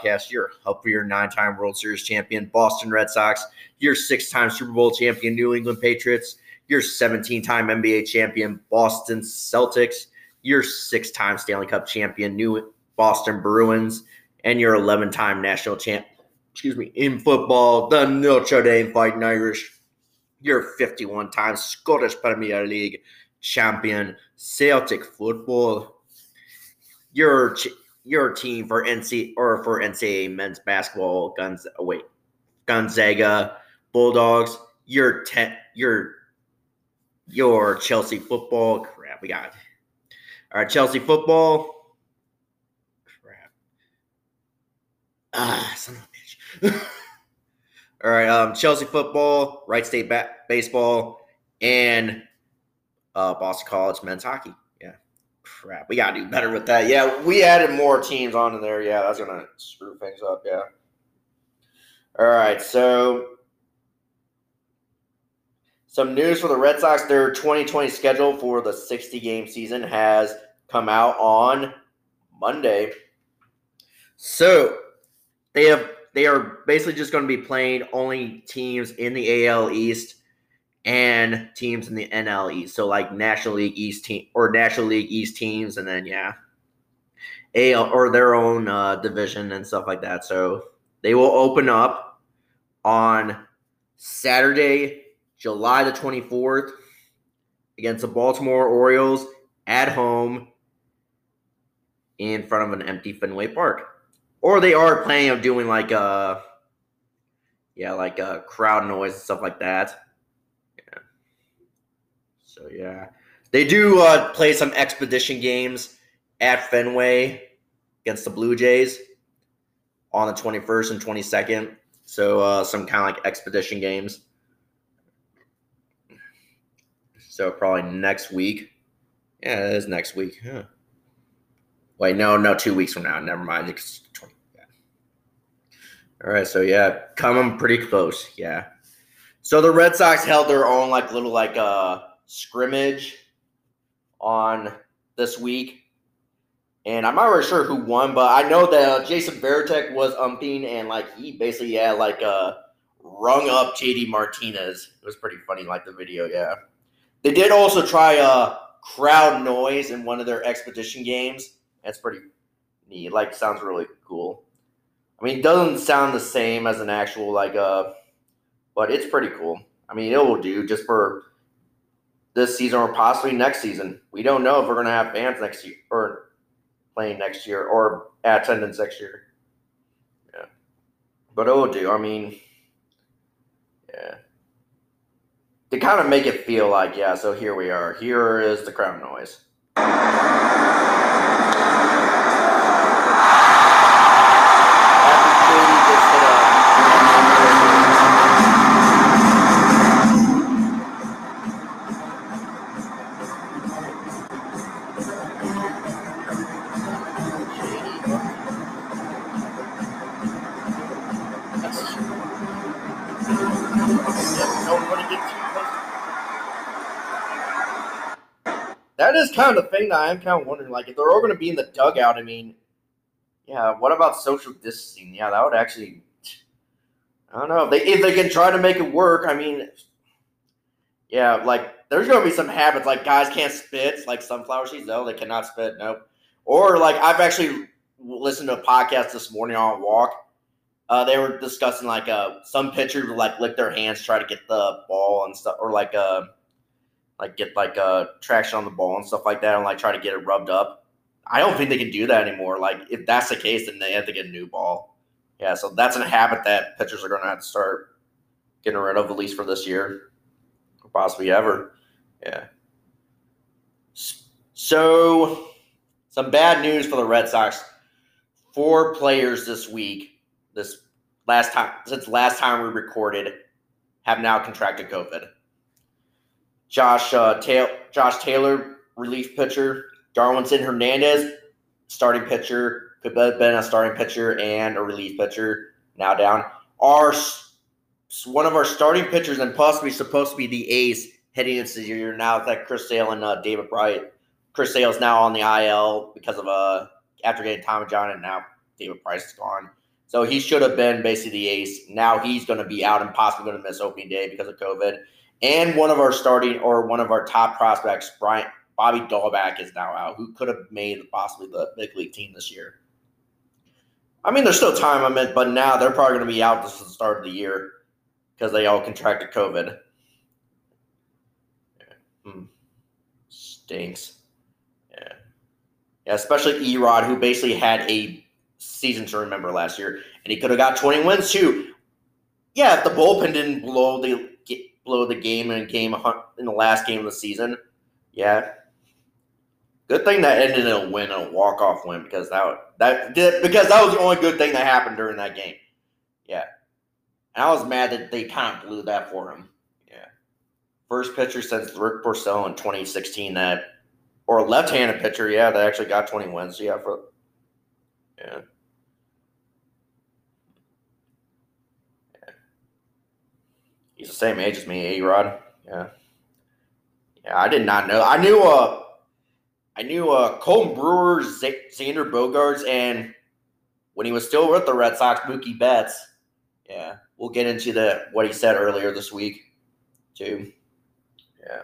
podcast. Your hope for your nine-time World Series champion Boston Red Sox, your six-time Super Bowl champion New England Patriots, your 17-time NBA champion Boston Celtics, your six-time Stanley Cup champion New Boston Bruins, and your 11-time national champ. Excuse me, in football, the Notre Dame Fighting Irish, your 51-time Scottish Premier League champion Celtic football your your team for NC or for NCAA men's basketball guns oh wait Gonzaga Bulldogs your ten your your Chelsea football crap we got all right Chelsea football crap ah son of a bitch all right um Chelsea football Wright State ba- baseball and uh, Boston College men's hockey crap. We gotta do better with that. Yeah, we added more teams onto there. Yeah, that's gonna screw things up. Yeah. All right, so some news for the Red Sox. Their 2020 schedule for the 60 game season has come out on Monday. So they have they are basically just going to be playing only teams in the AL East and teams in the NL East. So like National League East team or National League East teams, and then yeah, AL or their own uh, division and stuff like that. So they will open up on Saturday, July the twenty fourth, against the Baltimore Orioles at home in front of an empty Fenway Park. Or they are planning on doing like a yeah, like a crowd noise and stuff like that. So yeah, they do uh, play some expedition games at Fenway against the Blue Jays on the 21st and 22nd. So uh, some kind of like expedition games. So probably next week. Yeah, it is next week. Huh. Wait, no, no, two weeks from now. Never mind. It's 20, yeah. All right, so yeah, coming pretty close. Yeah. So the Red Sox held their own like little like uh scrimmage on this week. And I'm not really sure who won, but I know that uh, Jason Varitek was umping, and like he basically had like uh, rung up JD Martinez. It was pretty funny, like the video. Yeah, they did also try uh, crowd noise in one of their expedition games. That's pretty neat. Like, sounds really cool. I mean, it doesn't sound the same as an actual like uh, but it's pretty cool. I mean, it will do just for this season or possibly next season. We don't know if we're going to have fans next year or playing next year or attendance next year. Yeah. But it will do. I mean, yeah. To kind of make it feel like, yeah, so here we are. Here is the crowd noise. Kind of the thing that I'm kind of wondering. Like, if they're all going to be in the dugout, I mean, yeah, what about social distancing? Yeah, that would actually. I don't know if they if they can try to make it work. I mean, yeah, like there's going to be some habits like guys can't spit like sunflower seeds. No, they cannot spit. Nope. Or like I've actually listened to a podcast this morning on a walk. Uh, they were discussing like uh, some pitchers would like lick their hands, try to get the ball and stuff, or like uh, like get like uh, traction on the ball and stuff like that, and like try to get it rubbed up. I don't think they can do that anymore. Like if that's the case, then they have to get a new ball. Yeah, so that's a habit that pitchers are going to have to start getting rid of at least for this year, or possibly ever. Yeah. So, some bad news for the Red Sox. Four players this week, this last time since last time we recorded, have now contracted COVID. Josh uh, Josh Taylor, relief pitcher. Darwinzon Hernandez, starting pitcher. Could have been a starting pitcher and a relief pitcher. Now down. Our one of our starting pitchers and possibly supposed to be the ace heading into the year now that Chris Sale and uh, David Bright. Chris Sale is now on the IL because of a after getting Tommy John, and now David Price is gone. So he should have been basically the ace. Now he's going to be out and possibly going to miss opening day because of COVID. And one of our starting or one of our top prospects, Brian Bobby Dalbec, is now out, who could have made possibly the big league team this year. I mean, there's still time. I mean, but now they're probably going to be out this is the start of the year because they all contracted COVID. Yeah. Hmm. Stinks. Yeah. Yeah, especially Erod, who basically had a season to remember last year, and he could have got 20 wins too. Yeah, if the bullpen didn't blow the blow the game in game in the last game of the season, yeah. Good thing that ended in a win, a walk off win, because that that did because that was the only good thing that happened during that game. Yeah, and I was mad that they kind of blew that for him. Yeah, first pitcher since Rick Porcello in 2016 that, or left-handed pitcher, yeah, that actually got 20 wins. Yeah, for yeah. He's the same age as me, A Rod. Yeah. Yeah, I did not know. I knew uh I knew uh Colten Brewer, Z- Xander Bogaerts, and when he was still with the Red Sox, Mookie Betts. Yeah. We'll get into the what he said earlier this week, too. Yeah.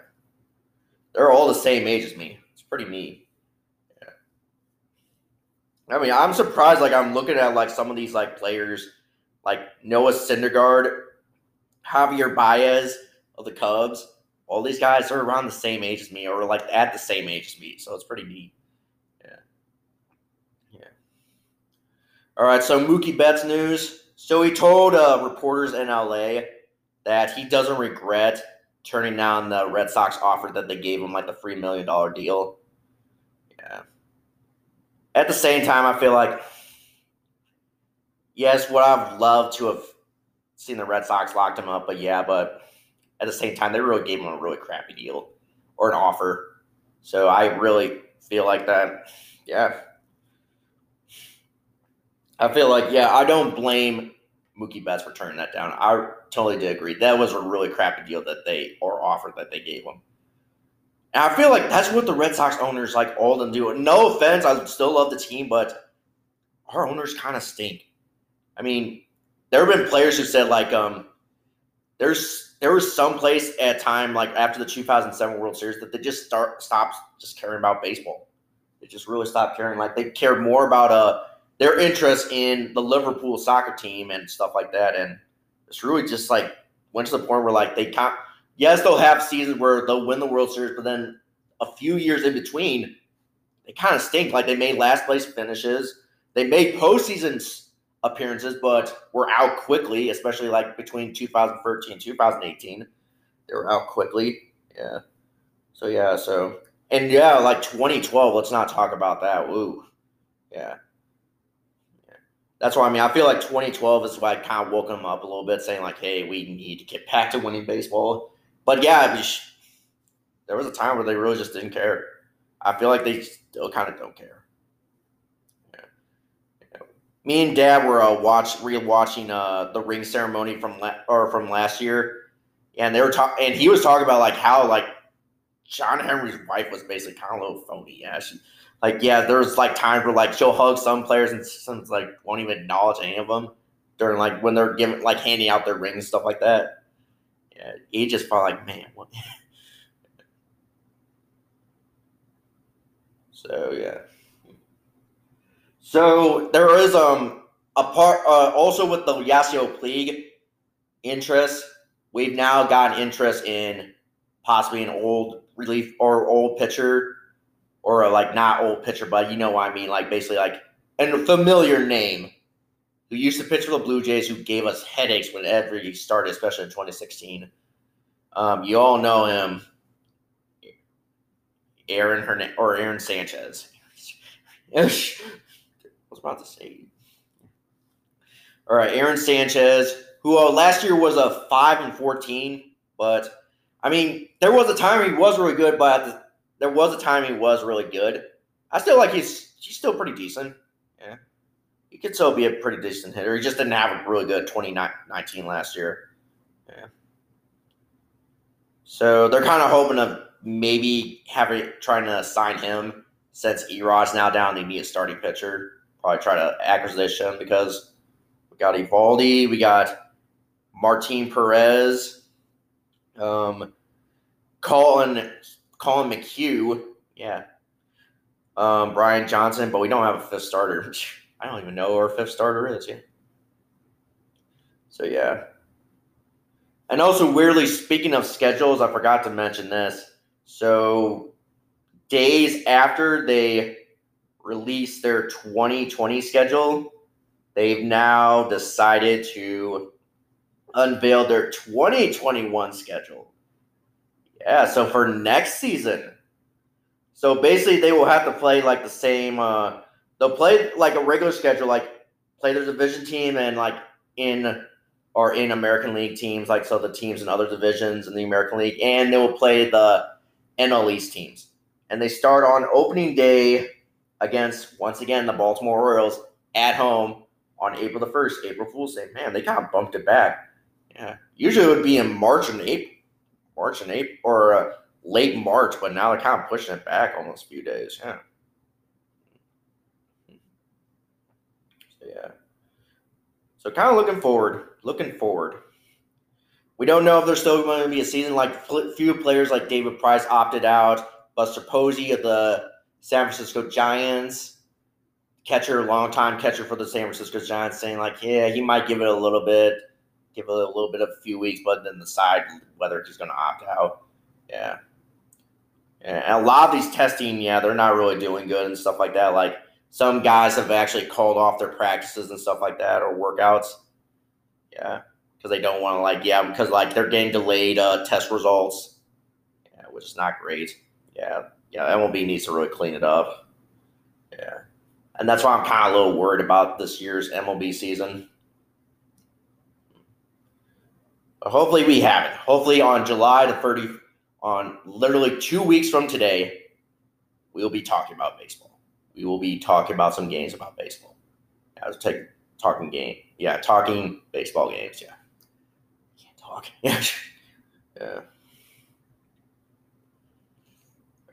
They're all the same age as me. It's pretty neat. I mean, I'm surprised. Like, I'm looking at like some of these like players, like Noah Syndergaard, Javier Baez of the Cubs. All these guys are around the same age as me, or like at the same age as me. So it's pretty neat. Yeah. Yeah. All right. So Mookie Betts news. So he told uh, reporters in LA that he doesn't regret turning down the Red Sox offer that they gave him, like the three million dollar deal. Yeah. At the same time, I feel like, yes, what I've loved to have seen the Red Sox locked him up, but yeah, but at the same time, they really gave him a really crappy deal or an offer. So I really feel like that, yeah. I feel like, yeah, I don't blame Mookie Betts for turning that down. I totally did agree. That was a really crappy deal that they or offer that they gave him. And I feel like that's what the Red Sox owners like all them do. No offense, I still love the team, but our owners kind of stink. I mean, there have been players who said like um there's there was some place at a time like after the 2007 World Series that they just start stopped just caring about baseball. They just really stopped caring. Like they cared more about uh their interest in the Liverpool soccer team and stuff like that. And it's really just like went to the point where like they can't yes, they'll have seasons where they'll win the World Series, but then a few years in between, they kind of stink. Like they made last place finishes, they made postseason appearances, but were out quickly, especially like between 2013 and 2018. They were out quickly. Yeah. So yeah, so and yeah, like 2012, let's not talk about that. Woo. Yeah. That's why I mean I feel like 2012 is why I kind of woke them up a little bit, saying like, "Hey, we need to get back to winning baseball." But yeah, there was a time where they really just didn't care. I feel like they still kind of don't care. Me and Dad were uh, watch rewatching uh, the ring ceremony from la- or from last year, and they were talking, and he was talking about like how like John Henry's wife was basically kind of a little phony. Yeah, she, like yeah, there's like times where like she'll hug some players and some like won't even acknowledge any of them during like when they're giving like handing out their rings and stuff like that yeah, he just felt like, man, what? so yeah. So there is um a part uh, also with the Yasiel Puig interest. We've now got interest in possibly an old relief or old pitcher, or a, like not old pitcher, but you know what I mean, like basically like a familiar name who used to pitch for the Blue Jays, who gave us headaches whenever he started, especially in 2016. Um, you all know him, Aaron Hernandez or Aaron Sanchez. Was about to say. All right, Aaron Sanchez, who uh, last year was a five and fourteen, but I mean, there was a time he was really good, but the, there was a time he was really good. I still like he's he's still pretty decent. Yeah he could still be a pretty decent hitter. He just didn't have a really good 2019 last year. Yeah. So they're kind of hoping to maybe have it trying to sign him since Erod's now down, they need a starting pitcher. Probably try to acquisition because we got Eovaldi, we got Martin Perez, um, Collin Collin McHugh, yeah, um, Brian Johnson, but we don't have a fifth starter. I don't even know who our fifth starter is. Yeah. So yeah. And also weirdly, speaking of schedules, I forgot to mention this. So days after they released their 2020 schedule, they've now decided to unveil their 2021 schedule. Yeah, so for next season. So basically they will have to play like the same uh they'll play like a regular schedule, like play their division team and like in or in American League teams, like so the teams in other divisions in the American League, and they will play the NL East teams. And they start on opening day against once again the Baltimore Orioles at home on April the first, April Fool's Day. Man, they kind of bumped it back. Yeah, usually it would be in March and April, March and April, or uh, late March, but now they're kind of pushing it back almost a few days. Yeah. So yeah. So kind of looking forward, looking forward. We don't know if there's still going to be a season. Like few players like David Price opted out. Buster Posey of the San Francisco Giants, catcher, longtime catcher for the San Francisco Giants, saying like, yeah, he might give it a little bit, give it a little bit of a few weeks, but then decide whether he's going to opt out. Yeah. And a lot of these testing, yeah, they're not really doing good and stuff like that. Like some guys have actually called off their practices and stuff like that or workouts. Yeah, because they don't want to like yeah because like they're getting delayed uh, test results. Yeah, which is not great. Yeah, yeah, MLB needs to really clean it up. Yeah, and that's why I'm kind of a little worried about this year's MLB season. But hopefully we have it. Hopefully on July the 30, on literally two weeks from today, we'll be talking about baseball. We will be talking about some games about baseball. I was take talking game. Yeah, talking baseball games. Yeah, can't talk. Yeah, yeah.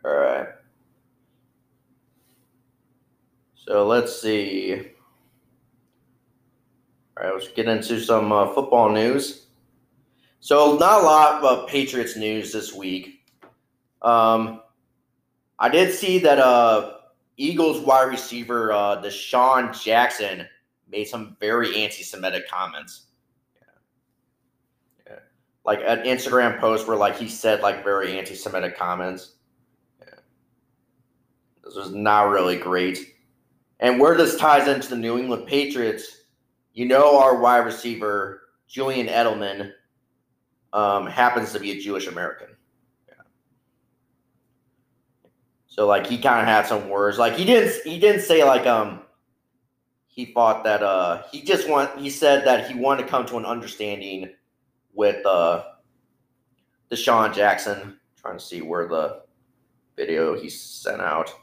All right. So let's see. All right, let's get into some uh, football news. So not a lot of Patriots news this week. Um, I did see that uh, Eagles wide receiver uh, DeSean Jackson made some very anti-Semitic comments. Yeah. yeah. Like an Instagram post where like he said like very anti-Semitic comments. This was not really great. And where this ties into the New England Patriots, you know our wide receiver, Julian Edelman, um, happens to be a Jewish American. So like he kind of had some words. Like he didn't he didn't say like um he thought that uh he just want he said that he wanted to come to an understanding with uh DeSean Jackson. trying to see where the video he sent out.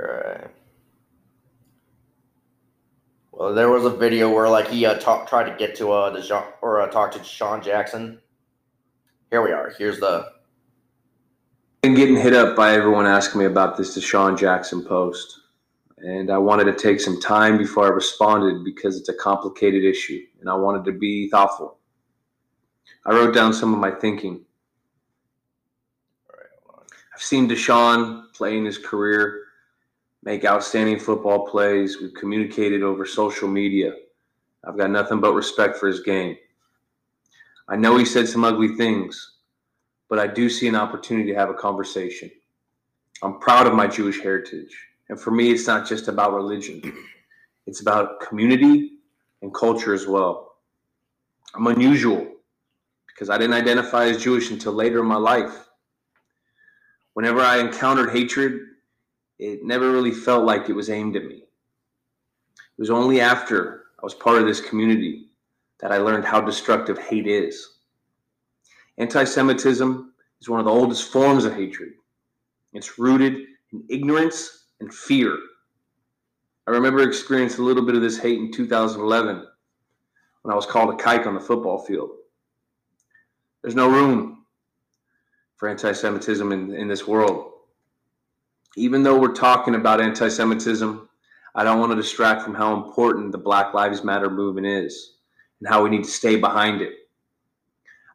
Right. Well, there was a video where like he uh, talk, tried to get to uh or uh, talk to Sean Jackson. Here we are. Here's the. Been getting hit up by everyone asking me about this DeSean Jackson post, and I wanted to take some time before I responded because it's a complicated issue, and I wanted to be thoughtful. I wrote down some of my thinking. I've seen DeSean play in his career make outstanding football plays. We've communicated over social media. I've got nothing but respect for his game. I know he said some ugly things, but I do see an opportunity to have a conversation. I'm proud of my Jewish heritage. And for me, it's not just about religion, it's about community and culture as well. I'm unusual because I didn't identify as Jewish until later in my life. Whenever I encountered hatred, it never really felt like it was aimed at me. It was only after I was part of this community that I learned how destructive hate is. Anti Semitism is one of the oldest forms of hatred. It's rooted in ignorance and fear. I remember experiencing a little bit of this hate in 2011 when I was called a kike on the football field. There's no room for anti Semitism in, in this world. Even though we're talking about anti Semitism, I don't want to distract from how important the Black Lives Matter movement is and how we need to stay behind it.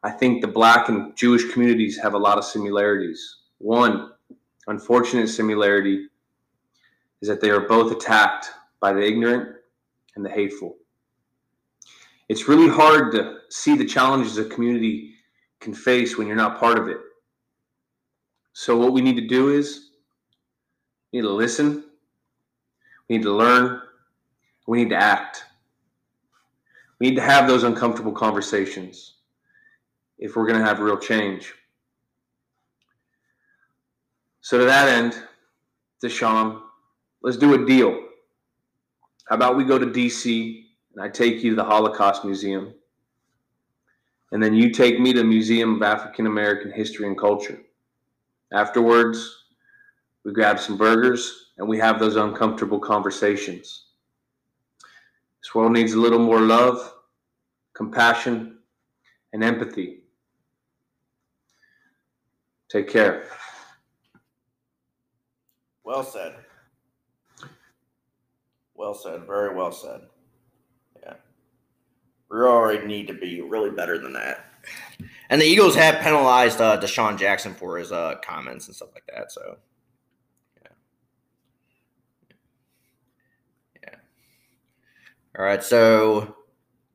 I think the Black and Jewish communities have a lot of similarities. One unfortunate similarity is that they are both attacked by the ignorant and the hateful. It's really hard to see the challenges a community can face when you're not part of it. So, what we need to do is we need to listen, we need to learn, we need to act. We need to have those uncomfortable conversations if we're going to have real change. So, to that end, DeSean, let's do a deal. How about we go to DC and I take you to the Holocaust Museum? And then you take me to the Museum of African American History and Culture. Afterwards, we grab some burgers and we have those uncomfortable conversations. This world needs a little more love, compassion, and empathy. Take care. Well said. Well said. Very well said. Yeah. We already need to be really better than that. And the Eagles have penalized uh, DeSean Jackson for his uh, comments and stuff like that. So, yeah. Yeah. All right. So,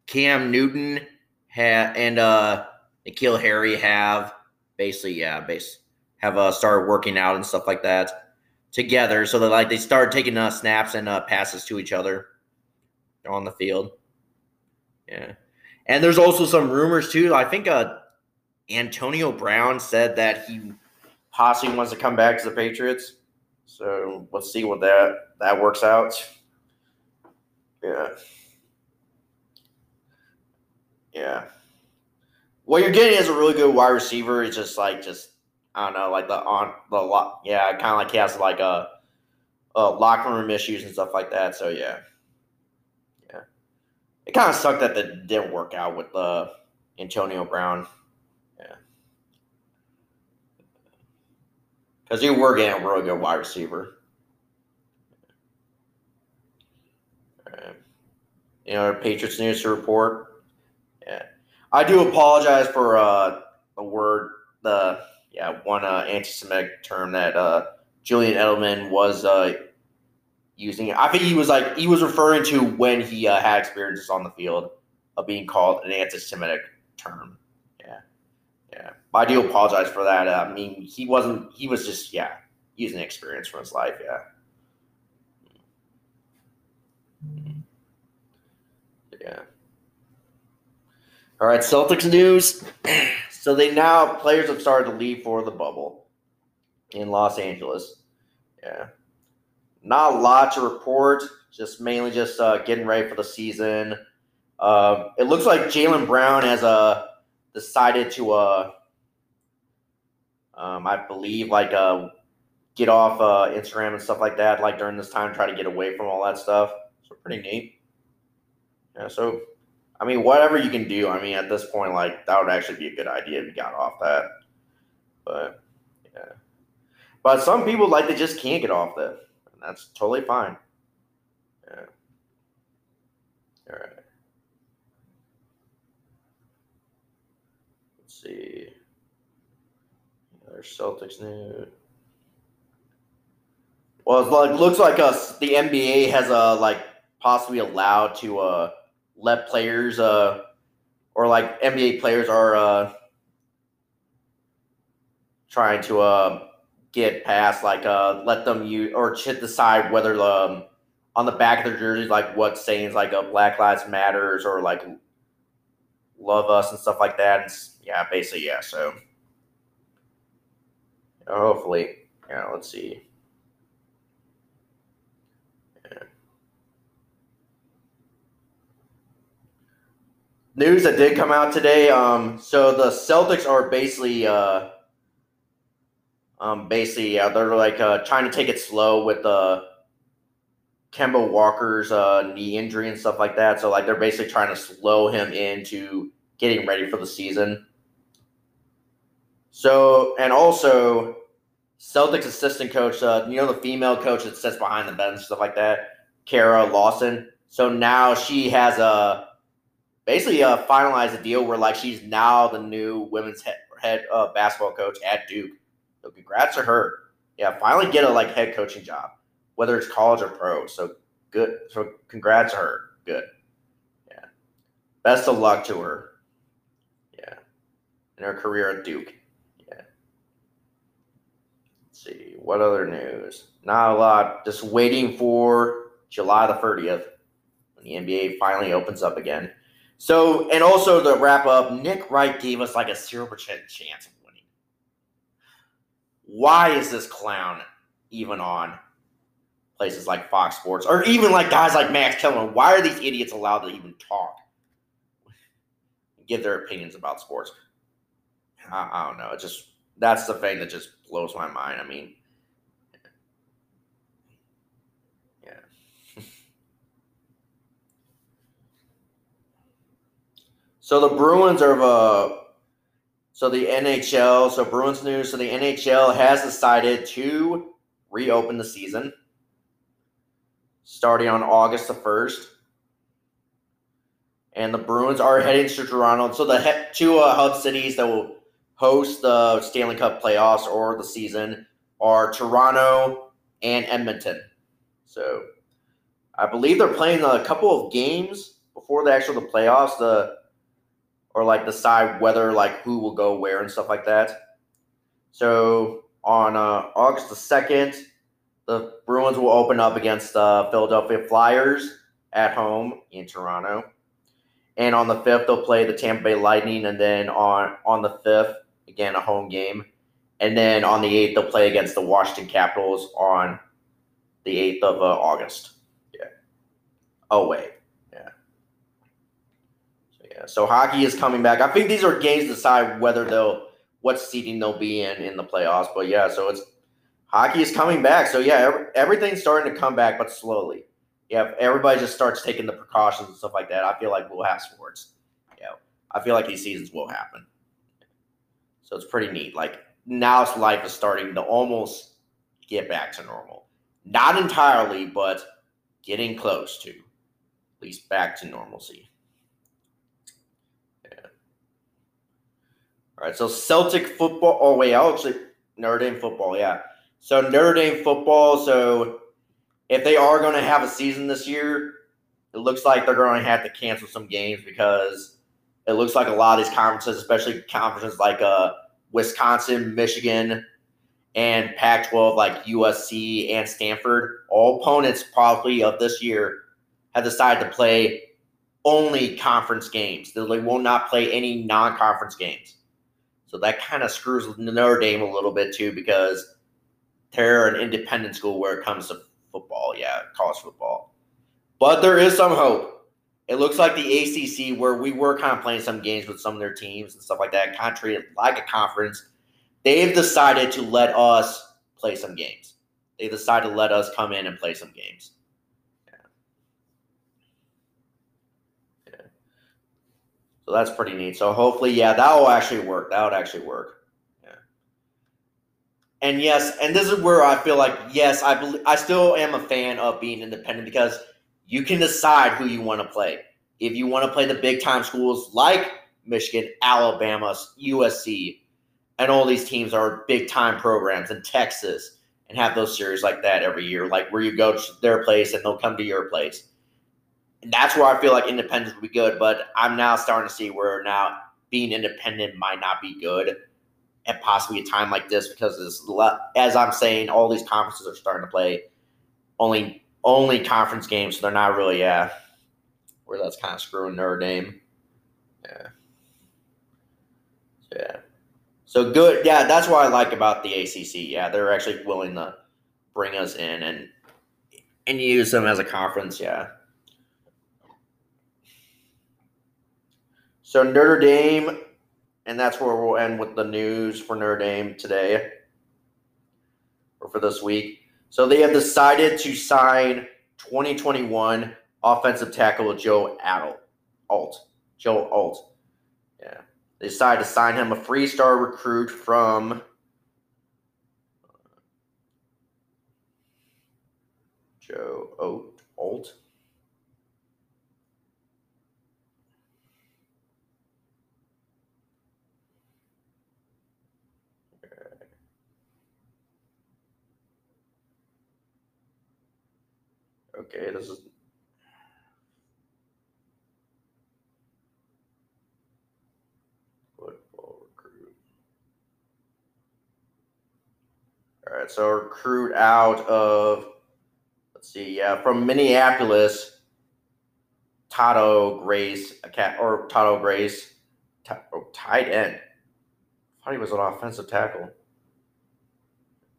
Cam Newton ha- and uh, N'Keal Harry have basically, yeah, base have uh, started working out and stuff like that together. So they like they started taking uh, snaps and uh, passes to each other on the field. Yeah, and there's also some rumors too. I think uh, Antonio Brown said that he possibly wants to come back to the Patriots. So let's see what that that works out. Yeah. Yeah. What you're getting is a really good wide receiver. It's just like just I don't know, like the on the lot. Yeah, kind of like he has like a, a locker room issues and stuff like that. So yeah, yeah, it kind of sucked that that didn't work out with uh, Antonio Brown. Yeah, because you were getting a really good wide receiver. You know, Patriots news to report. Yeah, I do apologize for uh, the word the yeah, one uh, anti-Semitic term that uh, Julian Edelman was uh, using. I think he was like he was referring to when he uh, had experiences on the field of being called an anti-Semitic term. Yeah, yeah. I do apologize for that. I mean, he wasn't. He was just yeah using experience from his life. Yeah. Yeah. All right, Celtics news. So they now players have started to leave for the bubble in Los Angeles. Yeah, not a lot to report. Just mainly just uh, getting ready for the season. Um, it looks like Jaylen Brown has uh, decided to, uh, um, I believe, like uh, get off uh, Instagram and stuff like that. Like during this time, try to get away from all that stuff. So pretty neat. Yeah. So I mean, whatever you can do. I mean, at this point, like that would actually be a good idea if you got off that. But yeah, but some people like they just can't get off that, and that's totally fine. Yeah. All right. Let's see. There's Celtics news. Well, it's like looks like us. The NBA has uh like possibly allowed to uh let players uh or like NBA players are uh trying to uh get past like uh let them use or should decide whether um on the back of their jerseys like what sayings like uh, Black Lives Matters or like love us and stuff like that. Yeah, basically yeah. So hopefully, yeah. Let's see. News that did come out today. Um, so the Celtics are basically uh, Um, basically, yeah, they're like uh, trying to take it slow with the uh, Kemba Walker's uh, knee injury and stuff like that. So like they're basically trying to slow him into getting ready for the season. So and also Celtics assistant coach, uh, you know the female coach that sits behind the bench, and stuff like that, Kara Lawson. So now she has a basically uh, finalized a deal where like she's now the new women's head, head uh, basketball coach at Duke. So congrats to her. Yeah, finally get a like head coaching job, whether it's college or pro. So good. So congrats to her. Good. Yeah. Best of luck to her. Yeah. In her career at Duke. Yeah. Let's see. What other news? Not a lot. Just waiting for July the 30th when the NBA finally opens up again. So, and also to wrap up, Nick Wright gave us like a 0% chance of winning. Why is this clown even on places like Fox Sports or even like guys like Max Kellerman? Why are these idiots allowed to even talk? Give their opinions about sports. I, I don't know. It just, that's the thing that just blows my mind. I mean, So the Bruins are uh so the NHL, so Bruins news, so the NHL has decided to reopen the season starting on August the 1st. And the Bruins are heading to Toronto. So the he- two uh, hub cities that will host the Stanley Cup playoffs or the season are Toronto and Edmonton. So I believe they're playing a couple of games before the actual the playoffs. The or like decide whether like who will go where and stuff like that. So on uh, August the second, the Bruins will open up against the uh, Philadelphia Flyers at home in Toronto, and on the fifth they'll play the Tampa Bay Lightning, and then on on the fifth again a home game, and then on the eighth they'll play against the Washington Capitals on the eighth of uh, August. Yeah. Oh wait. Yeah, so hockey is coming back. I think these are games to decide whether they'll what seeding they'll be in in the playoffs. But yeah, so it's hockey is coming back. So yeah, every, everything's starting to come back, but slowly. Yeah, everybody just starts taking the precautions and stuff like that. I feel like we'll have sports. Yeah, I feel like these seasons will happen. So it's pretty neat. Like now, life is starting to almost get back to normal. Not entirely, but getting close to, at least back to normalcy. All right, so Celtic football. Oh wait, actually Notre Dame football. Yeah, so Notre Dame football. So if they are going to have a season this year, it looks like they're going to have to cancel some games because it looks like a lot of these conferences, especially conferences like uh, Wisconsin, Michigan, and Pac-12 like USC and Stanford, all opponents probably of this year have decided to play only conference games. They will not play any non-conference games. So that kind of screws Notre Dame a little bit too because they're an independent school where it comes to football, yeah, college football. But there is some hope. It looks like the ACC, where we were kind of playing some games with some of their teams and stuff like that, kind of like a conference. They've decided to let us play some games. They decided to let us come in and play some games. That's pretty neat. So hopefully, yeah, that will actually work. That would actually work. Yeah. And yes, and this is where I feel like yes, I believe I still am a fan of being independent because you can decide who you want to play. If you want to play the big time schools like Michigan, Alabama, USC, and all these teams are big time programs in Texas and have those series like that every year, like where you go to their place and they'll come to your place that's where I feel like independence would be good. But I'm now starting to see where now being independent might not be good at possibly a time like this because as I'm saying, all these conferences are starting to play only only conference games, so they're not really yeah. Where that's kind of screwing Notre Dame. Yeah. Yeah. So good. Yeah, that's what I like about the ACC. Yeah, they're actually willing to bring us in and and use them as a conference. Yeah. So Notre Dame, and that's where we'll end with the news for Notre Dame today. Or for this week. So they have decided to sign 2021 offensive tackle Joe Adult. Alt. Joe Alt. Yeah. They decided to sign him a free star recruit from Joe Alt. Okay, this is football recruit. All right, so recruit out of let's see, yeah, from Minneapolis, Totino-Grace, or Totino-Grace, t- oh, tight end. I thought he was an offensive tackle.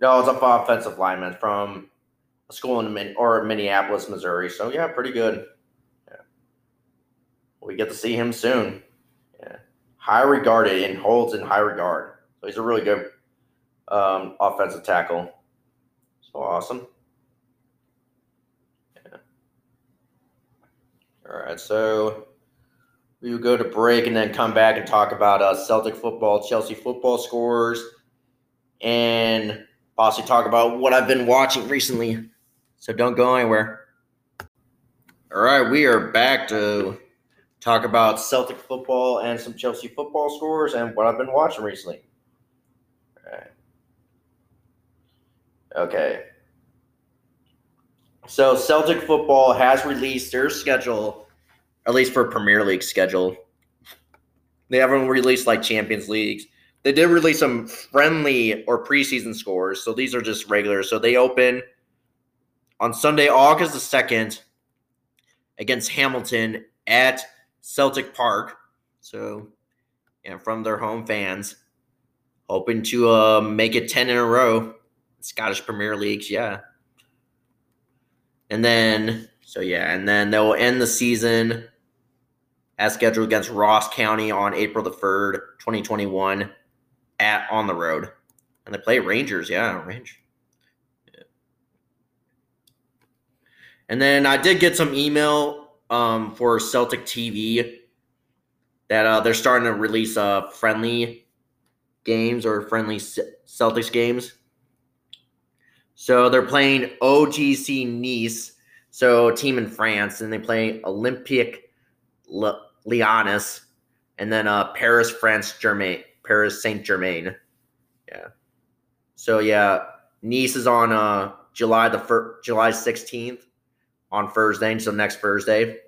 No, it's an offensive lineman from school in Min- or Minneapolis, Missouri. So yeah, pretty good. Yeah, we get to see him soon. Yeah, high regarded and holds in high regard. So he's a really good um, offensive tackle. So awesome. Yeah. All right, so we will go to break and then come back and talk about uh, Celtic football, Chelsea football scores, and possibly talk about what I've been watching recently. So don't go anywhere. All right, we are back to talk about Celtic football and some Chelsea football scores and what I've been watching recently. All right. Okay. So Celtic football has released their schedule, at least for Premier League schedule. They haven't released like Champions Leagues. They did release some friendly or preseason scores, so these are just regular. So they open on Sunday, August the 2nd, against Hamilton at Celtic Park. So, yeah, from their home fans, hoping to uh, make it 10 in a row. Scottish Premier Leagues, yeah. And then, so yeah, and then they'll end the season as scheduled against Ross County on April the 3rd, 2021, at on the road. And they play Rangers, yeah, Rangers. And then I did get some email um, for Celtic TV that uh, they're starting to release uh, friendly games or friendly Celtics games. So they're playing OGC Nice, so team in France, and they play Olympique Lyonnais, and then uh, Paris France Germain, Paris Saint Germain. Yeah. So yeah, Nice is on uh, July the first, July sixteenth, on Thursday, so next Thursday.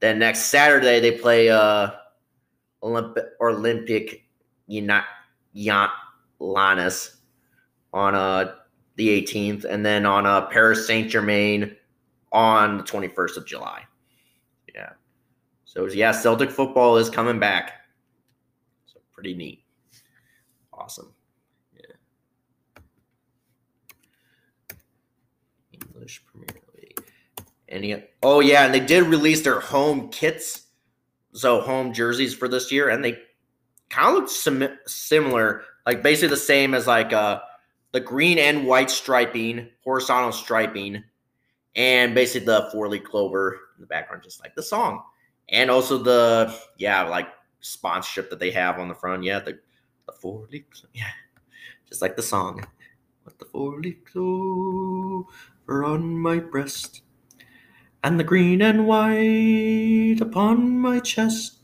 Then next Saturday they play uh Olympic Olympic Yant Lannis on uh the 18th, and then on uh Paris Saint Germain on the 21st of July. Yeah. So yeah, Celtic football is coming back. So pretty neat. Awesome. Yeah. English Premier any? Oh yeah, and they did release their home kits, so home jerseys for this year, and they kind of look sim- similar, like basically the same as like uh the green and white striping, horizontal striping, and basically the four leaf clover in the background, just like the song, and also the yeah like sponsorship that they have on the front. Yeah, the the four leaf, yeah, just like the song. With the four leaf clover on my breast and the green and white upon my chest.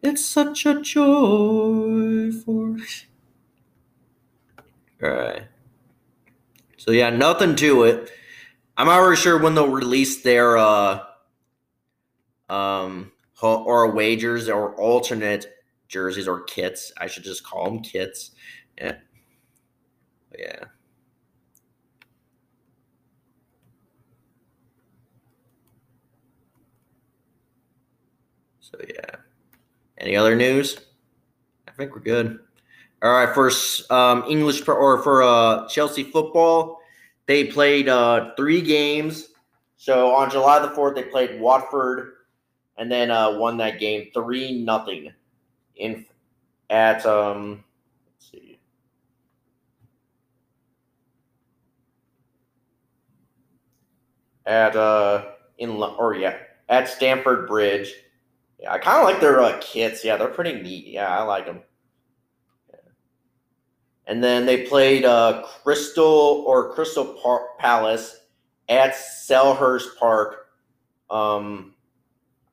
It's such a joy for. Alright. So yeah, nothing to it. I'm not really sure when they'll release their uh um or wagers or alternate jerseys or kits. I should just call them kits. Yeah. Yeah. So yeah. Any other news? I think we're good. All right, first um, English or for uh, Chelsea football, they played uh, three games. So on July the fourth, they played Watford, and then uh, won that game three nothing in at um. Let's see. at uh in or yeah at Stamford Bridge. Yeah, I kind of like their uh, kits. Yeah, they're pretty neat. Yeah, I like them. And then they played uh Crystal or Crystal Par- Palace at Selhurst Park. Um,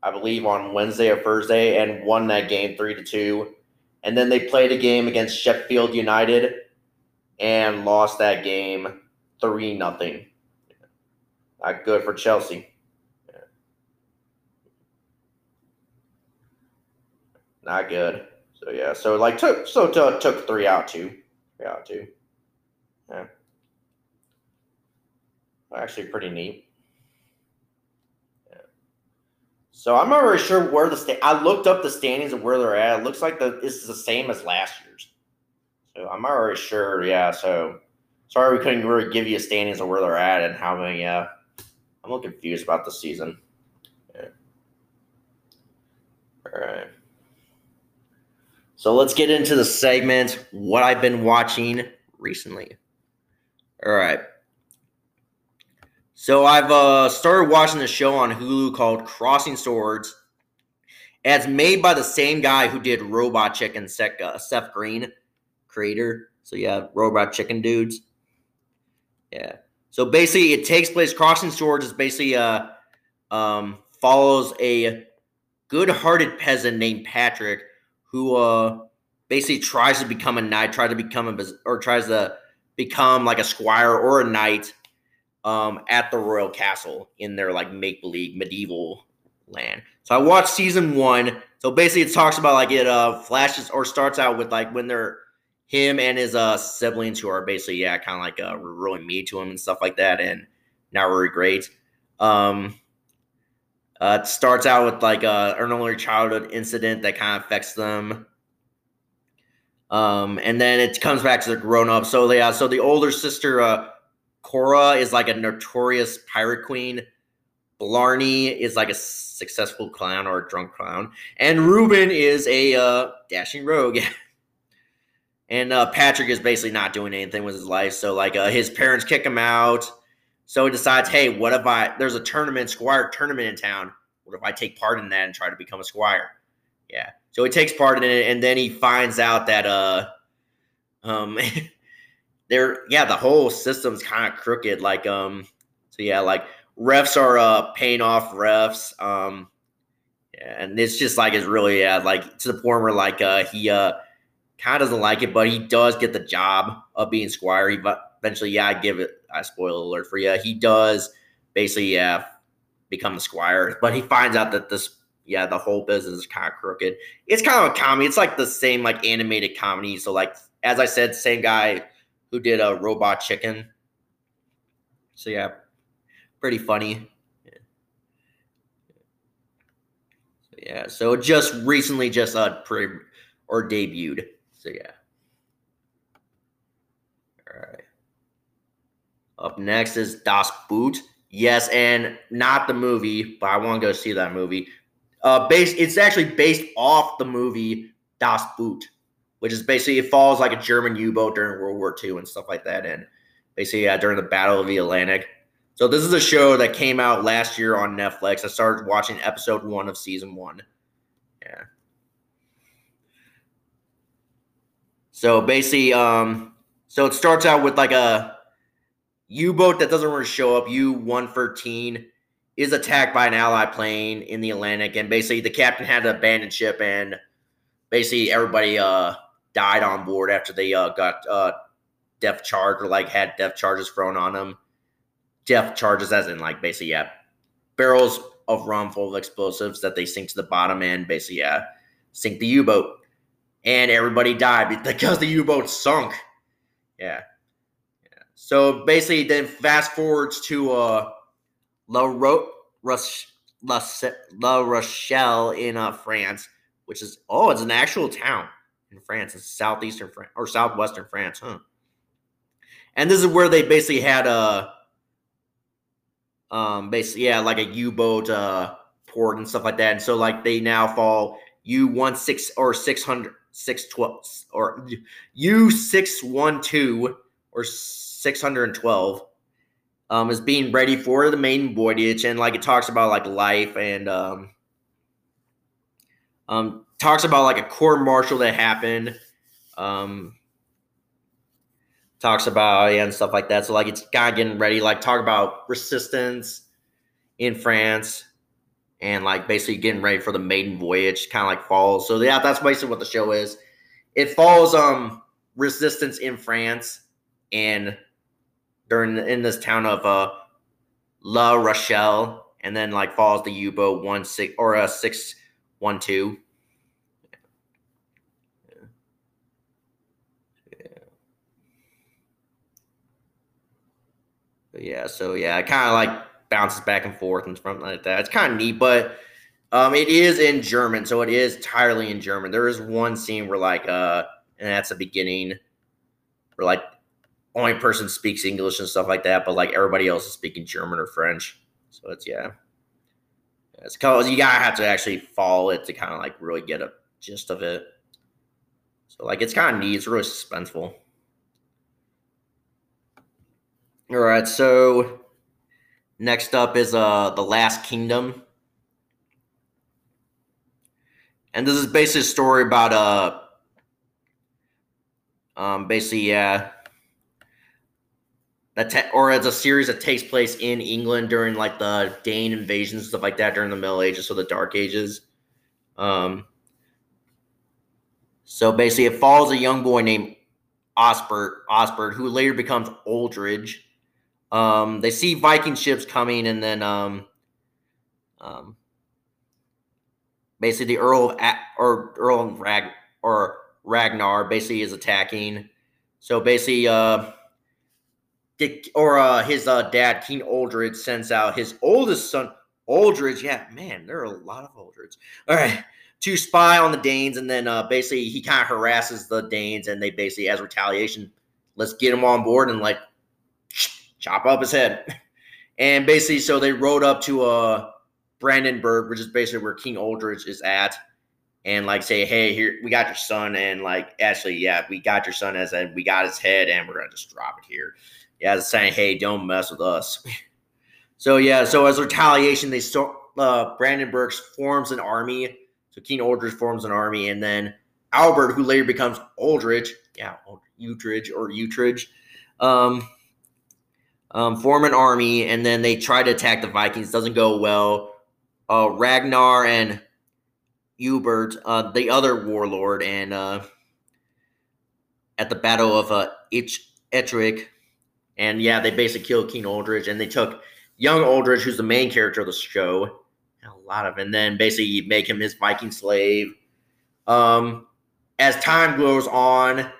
I believe on Wednesday or Thursday, and won that game three to two. And then they played a game against Sheffield United and lost that game three nothing. Not good for Chelsea. Not good. So yeah, so like took so t- took three out two, three out two. Yeah, actually pretty neat. Yeah. So I'm not really sure where the sta- I looked up the standings and where they're at. It looks like the this is the same as last year's. So I'm not really sure. Yeah. So sorry we couldn't really give you standings of where they're at and how many. Yeah. I'm a little confused about the season. Yeah. All right. So let's get into the segment what I've been watching recently. All right. So I've uh, started watching the show on Hulu called Crossing Swords. It's made by the same guy who did Robot Chicken, uh, Seth Green, creator. So yeah, Robot Chicken dudes. Yeah. So basically, it takes place. Crossing Swords is basically uh, um, follows a good-hearted peasant named Patrick who uh, basically tries to become a knight, tries to become a or tries to become like a squire or a knight um, at the royal castle in their like make believe medieval land. So I watched season one. So basically, it talks about like it uh, flashes or starts out with like when they're him and his uh siblings who are basically yeah kind of like uh really mean to him and stuff like that and not really great um uh it starts out with like uh an early childhood incident that kind of affects them. Um and then it comes back to the grown up so yeah so the older sister uh cora is like a notorious pirate queen. Blarney is like a successful clown or a drunk clown. And ruben is a uh dashing rogue. And uh, Patrick is basically not doing anything with his life. So like uh, his parents kick him out. So he decides, hey, what if I? There's a tournament, squire tournament in town. What if I take part in that and try to become a squire? Yeah. So he takes part in it, and then he finds out that uh, um, there, yeah, the whole system's kind of crooked. Like um, so yeah, like refs are uh paying off refs. Um, yeah, and it's just like it's really yeah, like to the point where like uh he uh kind of doesn't like it, but he does get the job of being squire. He eventually, yeah, I give it. I spoil alert for you. He does basically, yeah, become the squire, but he finds out that this, yeah, the whole business is kind of crooked. It's kind of a comedy. It's like the same like animated comedy. So like as I said, same guy who did a uh, Robot Chicken. So yeah, pretty funny. Yeah. So, yeah. So just recently, just uh, pre or debuted. So yeah. All right. Up next is Das Boot. Yes, and not the movie, but I want to go see that movie. Uh, based, it's actually based off the movie Das Boot, which is basically it follows like a German U-boat during World War II and stuff like that, and basically yeah, during the Battle of the Atlantic. So this is a show that came out last year on Netflix. I started watching episode one of season one. Yeah. So basically, um, so it starts out with like a U-boat that doesn't really show up. U-113 is attacked by an Allied plane in the Atlantic, and basically the captain had to abandon ship, and basically everybody uh died on board after they uh got uh death charge or like had death charges thrown on them. Death charges, as in like basically yeah, barrels of rum full of explosives that they sink to the bottom and basically yeah, sink the U-boat and everybody died because the U-boat sunk. Yeah. So basically, then fast forwards to uh, La, Ro- La, La Rochelle in uh, France, which is oh, it's an actual town in France. It's southeastern France or southwestern France, huh? And this is where they basically had a, um, basically yeah, like a U-boat uh port and stuff like that. And so like they now fall U one six or six hundred 612 or U612 or 612 um, is being ready for the maiden voyage, and like it talks about like life and um, um, talks about like a court martial that happened. Um, talks about yeah and stuff like that. So like it's kind of getting ready. Like talk about resistance in France and like basically getting ready for the maiden voyage, kind of like falls. So yeah, that's basically what the show is. It follows um resistance in France and during in this town of uh La Rochelle, and then like follows the U boat one six or a uh, six one two. Yeah, Yeah. so yeah, it kind of like bounces back and forth and something like that. It's kind of neat, but um, it is in German, so it is entirely in German. There is one scene where like uh, and that's the beginning, where like only person speaks English and stuff like that, but like everybody else is speaking German or French. So it's yeah. It's cause you gotta have to actually follow it to kind of like really get a gist of it. So like it's kind of neat. It's really suspenseful. All right, so next up is uh the Last Kingdom. And this is basically a story about uh um basically yeah that te- or it's a series that takes place in England during like the Dane invasions stuff like that during the Middle Ages, or the Dark Ages. Um, so basically, it follows a young boy named Osbert, Osbert, who later becomes Oldridge. Um, they see Viking ships coming, and then um, um, basically the Earl of A- or Earl of Rag or Ragnar basically is attacking. So basically, uh Or uh, his uh, dad, King Oldridge, sends out his oldest son, Oldridge. Yeah, man, there are a lot of Oldridge. All right, to spy on the Danes, and then uh, basically he kind of harasses the Danes, and they basically, as retaliation, let's get him on board and like chop up his head. And basically, so they rode up to uh Bebbanburg, which is basically where King Oldridge is at, and like say, hey, here we got your son, and like actually, yeah, we got your son as a we got his head, and we're gonna just drop it here yeah, saying, "Hey, don't mess with us." so yeah, so as retaliation, they start. Uh, Bebbanburg forms an army. So King Oldridge forms an army, and then Albert, who later becomes Oldridge, yeah, Utridge or Utridge, um, um, form an army, and then they try to attack the Vikings. Doesn't go well. Uh, Ragnar and Hubert, uh, the other warlord, and uh, at the Battle of uh, Ettrick, and yeah, they basically killed King Oldridge and they took young Oldridge, who's the main character of the show, a lot of, and then basically make him his Viking slave. Um, as time goes on,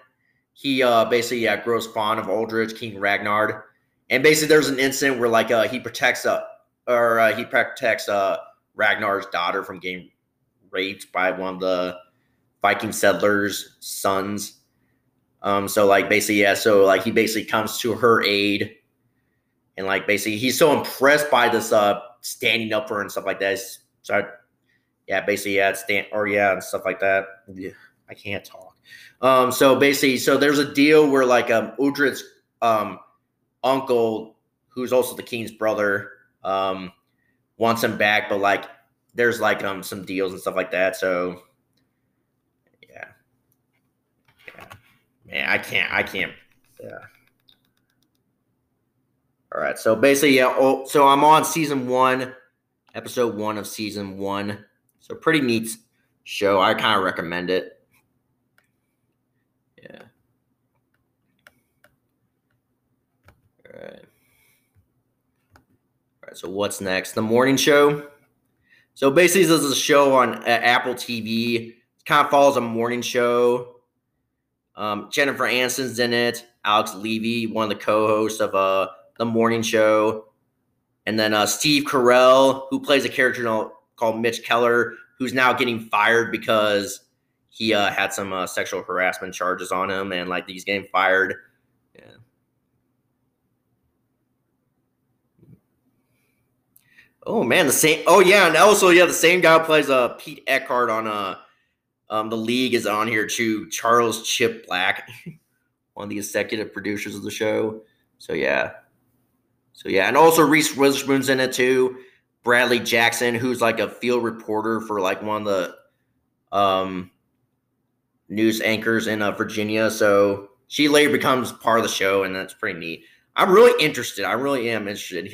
he uh basically yeah grows fond of Oldridge, King Ragnar, and basically there's an incident where like uh he protects uh or uh, he protects uh Ragnar's daughter from getting raped by one of the Viking settlers' sons um, so like basically, yeah, so like he basically comes to her aid and like basically he's so impressed by this uh standing up for her and stuff like that. So yeah, basically, yeah, stand or yeah, and stuff like that. Yeah, I can't talk. Um, so basically, so there's a deal where like um Udrit's um uncle, who's also the king's brother, um, wants him back, but like there's like um some deals and stuff like that. So Man, I can't. I can't. Yeah. All right. So basically, yeah. Oh, so I'm on season one, episode one of season one. So pretty neat show. I kind of recommend it. Yeah. All right. All right. So what's next? The morning show. So basically, this is a show on uh, Apple TV. It kind of follows a morning show um, Jennifer Aniston's in it. Alex Levy, one of the co-hosts of uh, the morning show, and then uh, Steve Carell, who plays a character called Mitch Kessler, who's now getting fired because he uh, had some uh, sexual harassment charges on him, and like he's getting fired. Yeah. Oh man, the same. Oh yeah, and also yeah, the same guy plays uh Pete Eckhart on uh um, the league is on here too. Charles Chip Black, one of the executive producers of the show. So yeah. So yeah, and also Reese Witherspoon's in it too. Bradley Jackson, who's like a field reporter for like one of the um, news anchors in uh, Virginia. So she later becomes part of the show, and that's pretty neat. I'm really interested. I really am interested.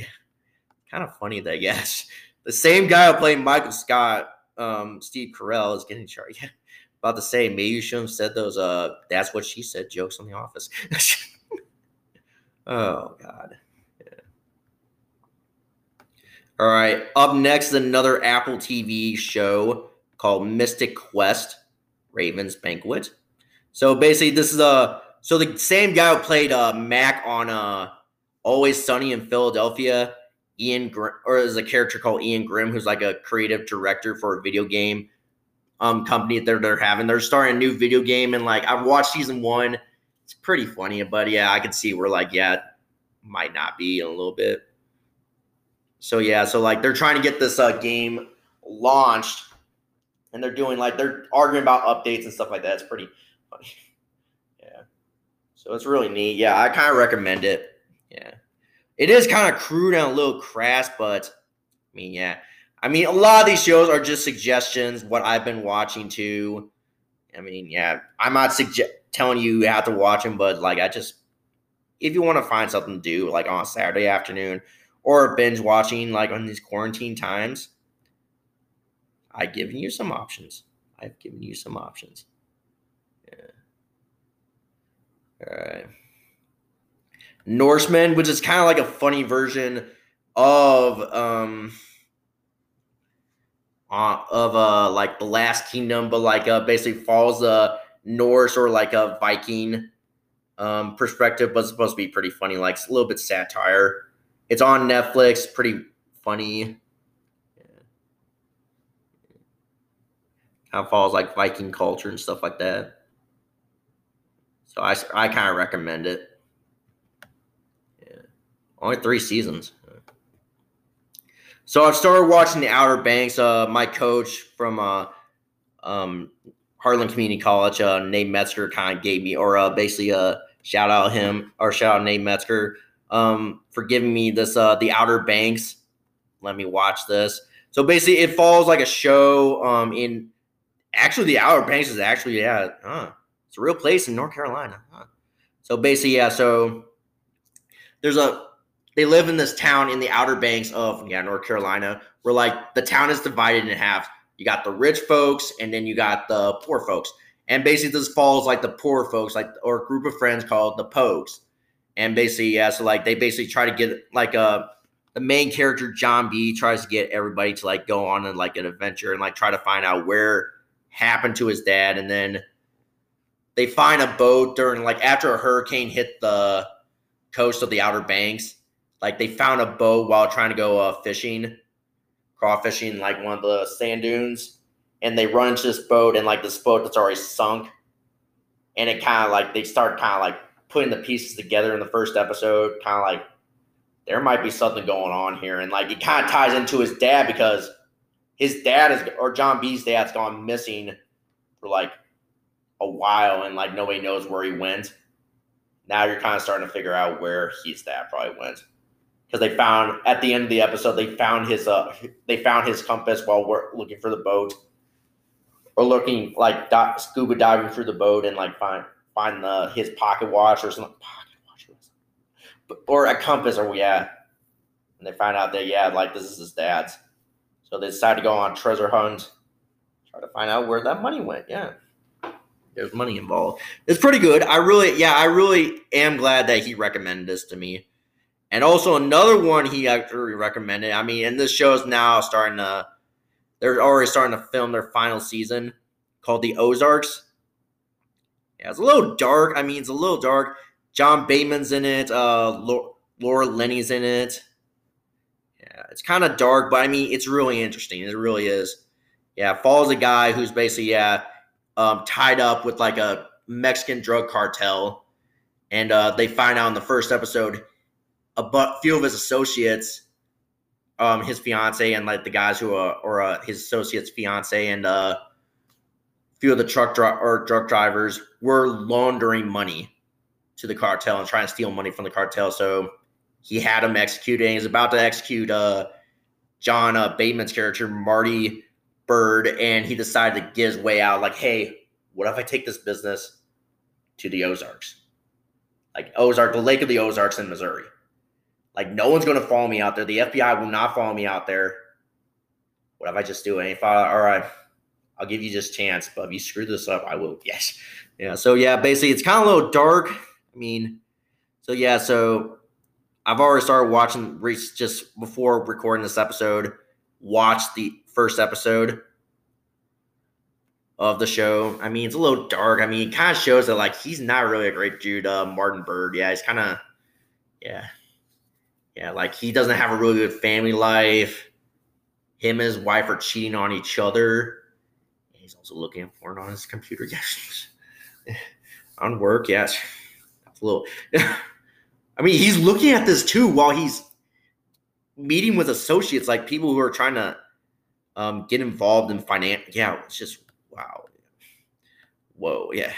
kind of funny that yes, the same guy who played Michael Scott, um, Steve Carell, is getting charged. About to say maybe you shouldn't have said those. Uh, that's what she said jokes on The Office. oh God. yeah. All right. Up next, is another Apple TV show called Mythic Quest Raven's Banquet. So basically, this is a so the same guy who played uh, Mac on uh, Always Sunny in Philadelphia, Ian Gr- or is a character called Ian Grimm, who's like a creative director for a video game um company that they're, they're having. They're starting a new video game, and like I've watched season one. It's pretty funny, but yeah, I can see we're like yeah, might not be in a little bit. So yeah, so like they're trying to get this uh, game launched, and they're doing like they're arguing about updates and stuff like that. It's pretty funny. yeah, so it's really neat. Yeah, I kind of recommend it. Yeah, it is kind of crude and a little crass, but I mean, yeah, I mean a lot of these shows are just suggestions. What I've been watching too. I mean, yeah, I'm not suggest telling you you have to watch them, but like I just if you want to find something to do like on a Saturday afternoon or binge watching like on these quarantine times, I've given you some options. I've given you some options. Yeah. All right. Norsemen, which is kind of like a funny version of um uh, of uh like the Last Kingdom, but like uh basically falls a Norse or like a Viking um perspective, but it's supposed to be pretty funny, like it's a little bit satire. It's on Netflix. Pretty funny. Kind of follows like Viking culture and stuff like that. So I, I kind of recommend it. Yeah. Only three seasons. So I've started watching The Outer Banks. Uh, my coach from uh, um, Harlan Community College, uh, Nate Metzger, kind of gave me, or uh, basically, uh, shout out him, or shout out Nate Metzger um, for giving me this uh, the Outer Banks. Let me watch this. So basically, it follows like a show um, in actually the Outer Banks is actually yeah, huh, it's a real place in North Carolina. Huh. So basically, yeah, so there's a they live in this town in the Outer Banks of yeah North Carolina, where like the town is divided in half. You got the rich folks, and then you got the poor folks. And basically, this falls like the poor folks, like or a group of friends called the Pogues and basically yeah so like they basically try to get like a uh, the main character john b tries to get everybody to like go on and like an adventure and like try to find out where happened to his dad and then they find a boat during like after a hurricane hit the coast of the outer banks like they found a boat while trying to go uh, fishing crawfishing like one of the sand dunes and they run into this boat and like this boat that's already sunk and it kind of like they start kind of like putting the pieces together in the first episode, kind of like there might be something going on here. And like it kind of ties into his dad because his dad is, or John B's dad's gone missing for like a while and like nobody knows where he went. Now you're kind of starting to figure out where his dad probably went. Because they found at the end of the episode, they found his uh they found his compass while we're looking for the boat, or looking like di- scuba diving through the boat and like find find the his pocket watch or something. Pocket watch, or a compass, or yeah. And they find out that yeah, like this is his dad's. So they decide to go on treasure hunt, try to find out where that money went. Yeah, there's money involved. It's pretty good. I really, yeah, I really am glad that he recommended this to me. And also another one he actually recommended. I mean, and this show is now starting to. They're already starting to film their final season called The Ozarks. Yeah, it's a little dark. I mean, it's a little dark. John Bateman's in it. Uh, Laura Linney's in it. Yeah, it's kind of dark, but I mean, it's really interesting. It really is. Yeah, follows a guy who's basically yeah um, tied up with like a Mexican drug cartel, and uh, they find out in the first episode a few of his associates, um, his fiance and like the guys who are or uh, his associates' fiance and uh, few of the truck dri- or truck drivers were laundering money to the cartel and trying to steal money from the cartel. So he had him executing. He's about to execute uh, John uh, Bateman's character, Marty Byrde, and he decided to get his way out. Like, hey, what if I take this business to the Ozarks? Like Ozark, the Lake of the Ozarks in Missouri. Like, no one's going to follow me out there. The FBI will not follow me out there. What if I just do it? If I, all right, I'll give you this chance, but if you screw this up, I will. Yes. Yeah. So, yeah, basically, it's kind of a little dark. I mean, so yeah, so I've already started watching just before recording this episode. Watch the first episode of the show. I mean, it's a little dark. I mean, it kind of shows that like he's not really a great dude. Uh, Martin Byrde. yeah, he's kind of, yeah, yeah, like he doesn't have a really good family life. Him and his wife are cheating on each other. He's also looking porn on his computer. Yes, on work. Yes, that's a little. I mean, he's looking at this too while he's meeting with associates, like people who are trying to um, get involved in finance. Yeah, it's just wow. Whoa, yeah,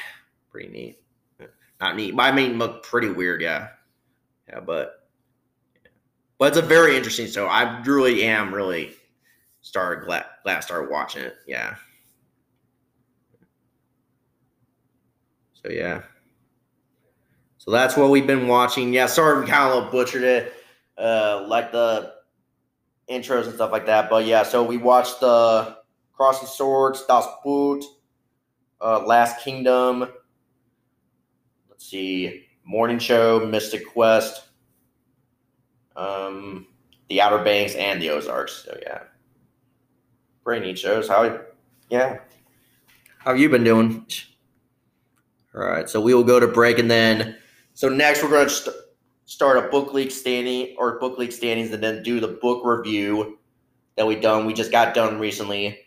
pretty neat. Not neat, I mean, look pretty weird. Yeah, yeah, but but it's a very interesting show. I really am really started glad glad started watching it. Yeah. So yeah. So that's what we've been watching. Yeah, sorry we kind of butchered it, uh, like the intros and stuff like that. But yeah, so we watched the Crossing Swords, Das Boot, uh, Last Kingdom. Let's see, Morning Show, Mythic Quest, um, The Outer Banks, and the Ozarks. So yeah, pretty neat shows. How, yeah, how you been doing? All right, so we will go to break and then so next, we're going to st- start a book league standing or book league standings, and then do the book review that we done. We just got done recently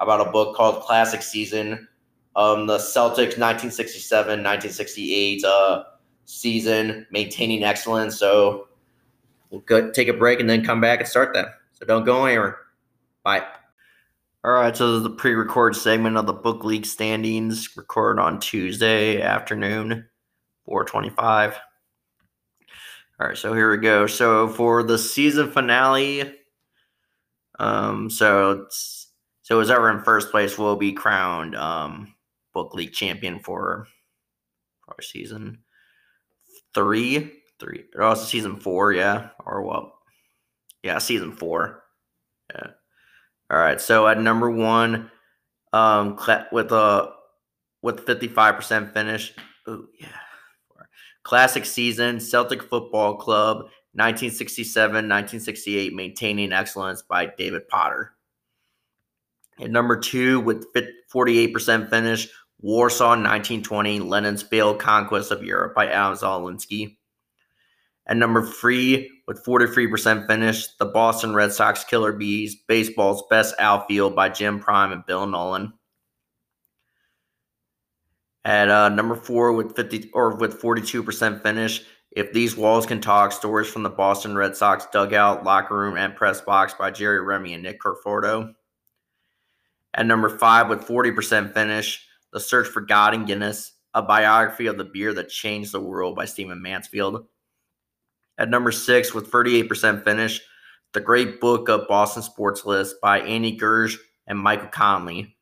about a book called Classic Season. Um, the Celtics 1967-1968 uh, season, maintaining excellence. So we'll go take a break and then come back and start that. So don't go anywhere. Bye. All right, so this is the pre-recorded segment of the book league standings, recorded on Tuesday afternoon. 425. All right, so here we go. So for the season finale, um, so it's, so whoever in first place will be crowned um, book league champion for our season three, three, or also season four, yeah, or what? Yeah, season four. Yeah. All right. So at number one, um, with a with fifty five percent finish. Oh yeah. Classic season, Celtic Football Club, 1967 1968, Maintaining Excellence by David Potter. At number two, with 48% finish, Warsaw 1920, Lenin's Failed Conquest of Europe by Adam Zamoyski. At number three, with 43% finish, the Boston Red Sox Killer Bees, Baseball's Best Outfield by Jim Prime and Bill Nowlin. At uh, number four with 50 or with 42% finish, if these walls can talk, stories from the Boston Red Sox dugout, locker room, and press box by Jerry Remy and Nick Cafardo. At number five with 40% finish, The Search for God and Guinness, a biography of the beer that changed the world by Stephen Mansfield. At number six with 38% finish, The Great Book of Boston Sports List by Andy Gurge and Michael Conley.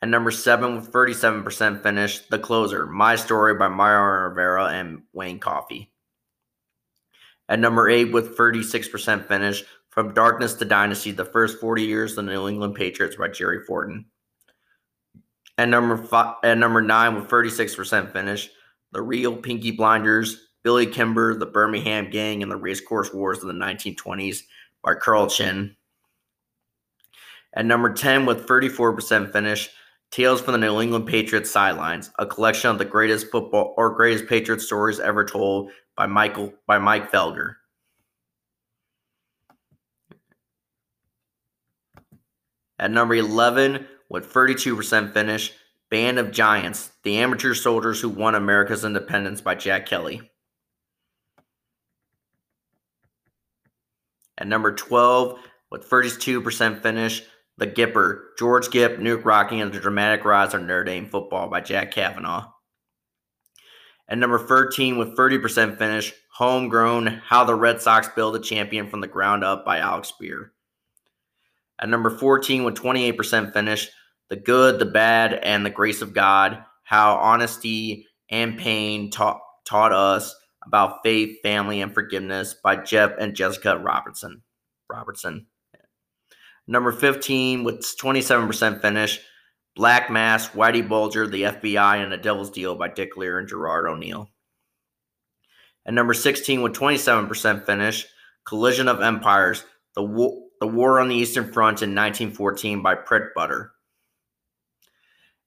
At number seven with 37% finish, The Closer, My Story by Mario Rivera and Wayne Coffey. At number eight with 36% finish, From Darkness to Dynasty, The First 40 Years of the New England Patriots by Jerry Forten. At number five, at number nine with 36% finish, The Real Peaky Blinders, Billy Kimber, The Birmingham Gang, and the Racecourse Wars of the 1920s by Carl Chinn. At number 10 with 34% finish, Tales from the New England Patriots Sidelines, a collection of the greatest football or greatest Patriots stories ever told by Michael by Mike Felger. At number 11, with 32% finish, Band of Giants, the amateur soldiers who won America's independence by Jack Kelly. At number 12, with 32% finish, the Gipper, George Gipp, Knute Rockne, and the Dramatic Rise of Notre Dame Football by Jack Cavanaugh. At number 13, with 30% finish, Homegrown How the Red Sox Build a Champion from the Ground Up by Alex Speier. At number 14, with 28% finish, The Good, the Bad, and the Grace of God How Honesty and Pain Taught, taught Us About Faith, Family, and Forgiveness by Jeff and Jessica Robertson. Robertson. Number 15, with 27% finish, Black Mass, Whitey Bulger, The FBI, and The Devil's Deal by Dick Lehr and Gerard O'Neill. And number 16 with 27% finish, Collision of Empires, The, War, the War on the Eastern Front in 1914 by Prit Buttar.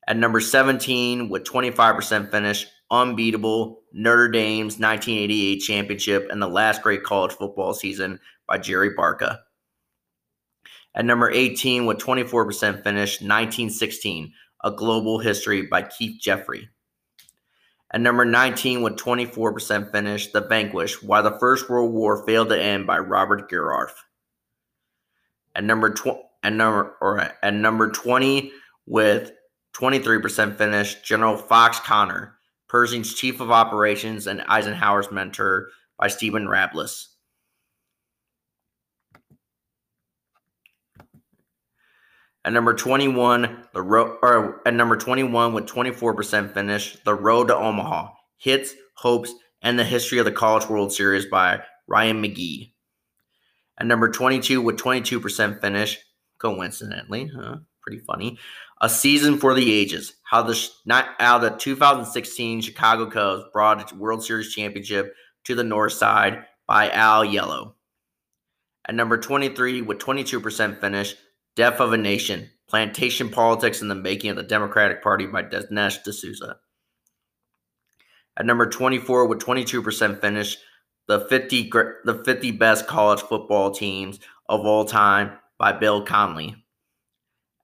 At number 17 with 25% finish, Unbeatable, Notre Dame's 1988 championship and the last great college football season by Jerry Barca. At number 18 with 24% finish, 1916, A Global History by Keith Jeffery. At number 19 with 24% finish, The Vanquish, Why the First World War Failed to End by Robert Gerwarth. At number tw- at number or at number 20 with 23% finish, General Fox Conner, Pershing's Chief of Operations and Eisenhower's mentor by Stephen Rabalais. At number 21, the road or at number 21 with 24% finish, The Road to Omaha. Hits, Hopes, and the History of the College World Series by Ryan McGee. At number 22 with 22% finish, coincidentally, huh? Pretty funny. A Season for the Ages. How the not how the 2016 Chicago Cubs brought its World Series championship to the North Side by Al Yellon. At number 23 with 22% finish, Death of a Nation, Plantation Politics and the Making of the Democratic Party by Dinesh D'Souza. At number 24 with 22% finish, the 50 the 50 best college football teams of all time by Bill Conley.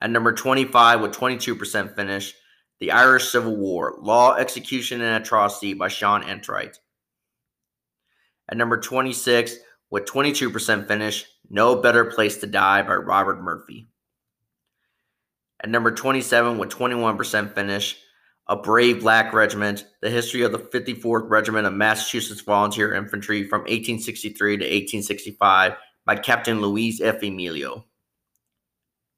At number 25 with 22% finish, The Irish Civil War, Law, Execution, and Atrocity by Sean Enright. At number 26 with 22% finish, No Better Place to Die by Robert Murphy. At number 27 with 21% finish, A Brave Black Regiment, the history of the 54th Regiment of Massachusetts Volunteer Infantry from 1863 to 1865 by Captain Luis F. Emilio.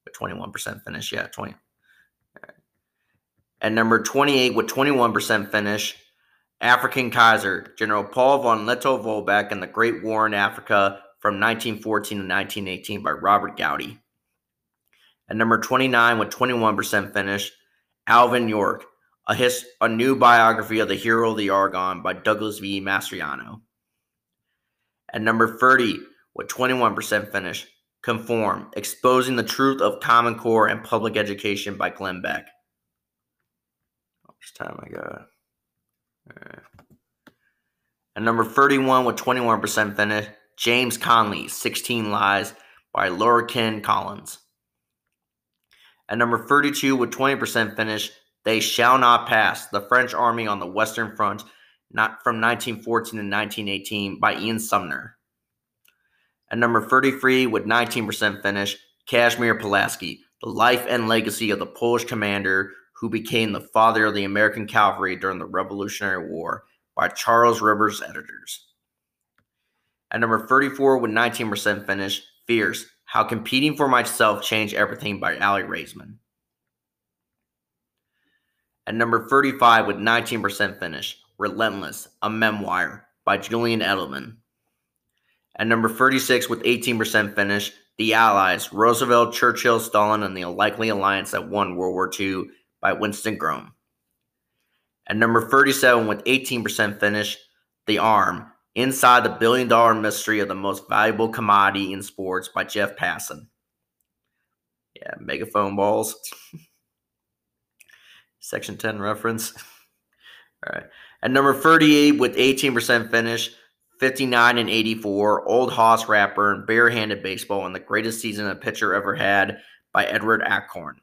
With 21% finish, yeah, 20. At number 28 with 21% finish, African Kaiser, General Paul von Lettow-Vorbeck and the Great War in Africa from 1914 to 1918 by Robert Gaudi. At number 29 with 21% finish, Alvin York, a, his, a new biography of the hero of the Argonne by Douglas V. Mastriano. At number 30 with 21% finish, Conform, Exposing the Truth of Common Core and Public Education by Glenn Beck. Much time I got? Right. At number 31 with 21% finish, James Conley, 16 Lies by Laura Ken Collins. At number 32 with 20% finish, They Shall Not Pass, the French Army on the Western Front, not from 1914 to 1918 by Ian Sumner. At number 33 with 19% finish, Casimir Pulaski, the life and legacy of the Polish commander who became the father of the American cavalry during the Revolutionary War by Charles Rivers editors. At number 34 with 19% finish, Fierce, How Competing for Myself Changed Everything by Aly Raisman. At number 35 with 19% finish, Relentless, A Memoir by Julian Edelman. At number 36 with 18% finish, The Allies, Roosevelt, Churchill, Stalin, and the Unlikely Alliance that won World War II by Winston Groom. At number 37 with 18% finish, The Arm, Inside the Billion Dollar Mystery of the Most Valuable Commodity in Sports by Jeff Passan. Yeah, megaphone balls. Section 10 reference. All right. At number 38 with 18% finish, 59 and 84, Old Hoss Rapper and Barehanded Baseball and the greatest season a pitcher ever had by Edward Achorn.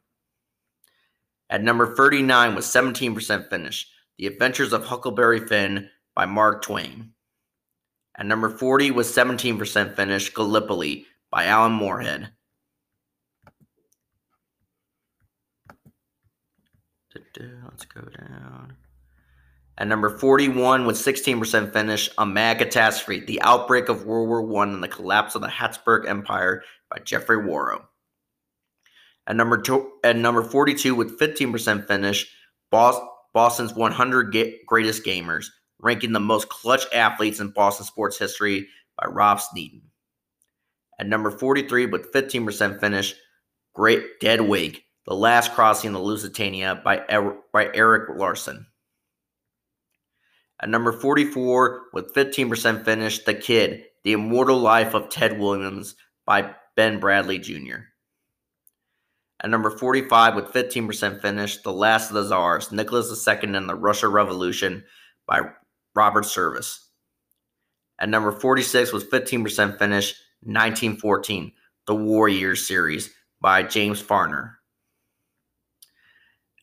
At number 39 with 17% finish, The Adventures of Huckleberry Finn by Mark Twain. At number 40 with 17% finish, Gallipoli by Alan Moorhead. Let's go down. At number 41 with 16% finish, A Mad Catastrophe, The Outbreak of World War I and the Collapse of the Habsburg Empire by Geoffrey Wawro. At number, two, at number 42 with 15% finish, Boston's 100 Greatest Gamers, ranking the most clutch athletes in Boston sports history by Rob Sneeden. At number 43 with 15% finish, Great Dead Wig, The Last Crossing of the Lusitania by, er- by Erik Larson. At number 44, with 15% finish, The Kid, The Immortal Life of Ted Williams by Ben Bradlee Jr. At number 45, with 15% finish, The Last of the Czars, Nicholas II and the Russia Revolution by Robert Service. At number 46, with 15% finish, 1914, The War Years series by James Farnar.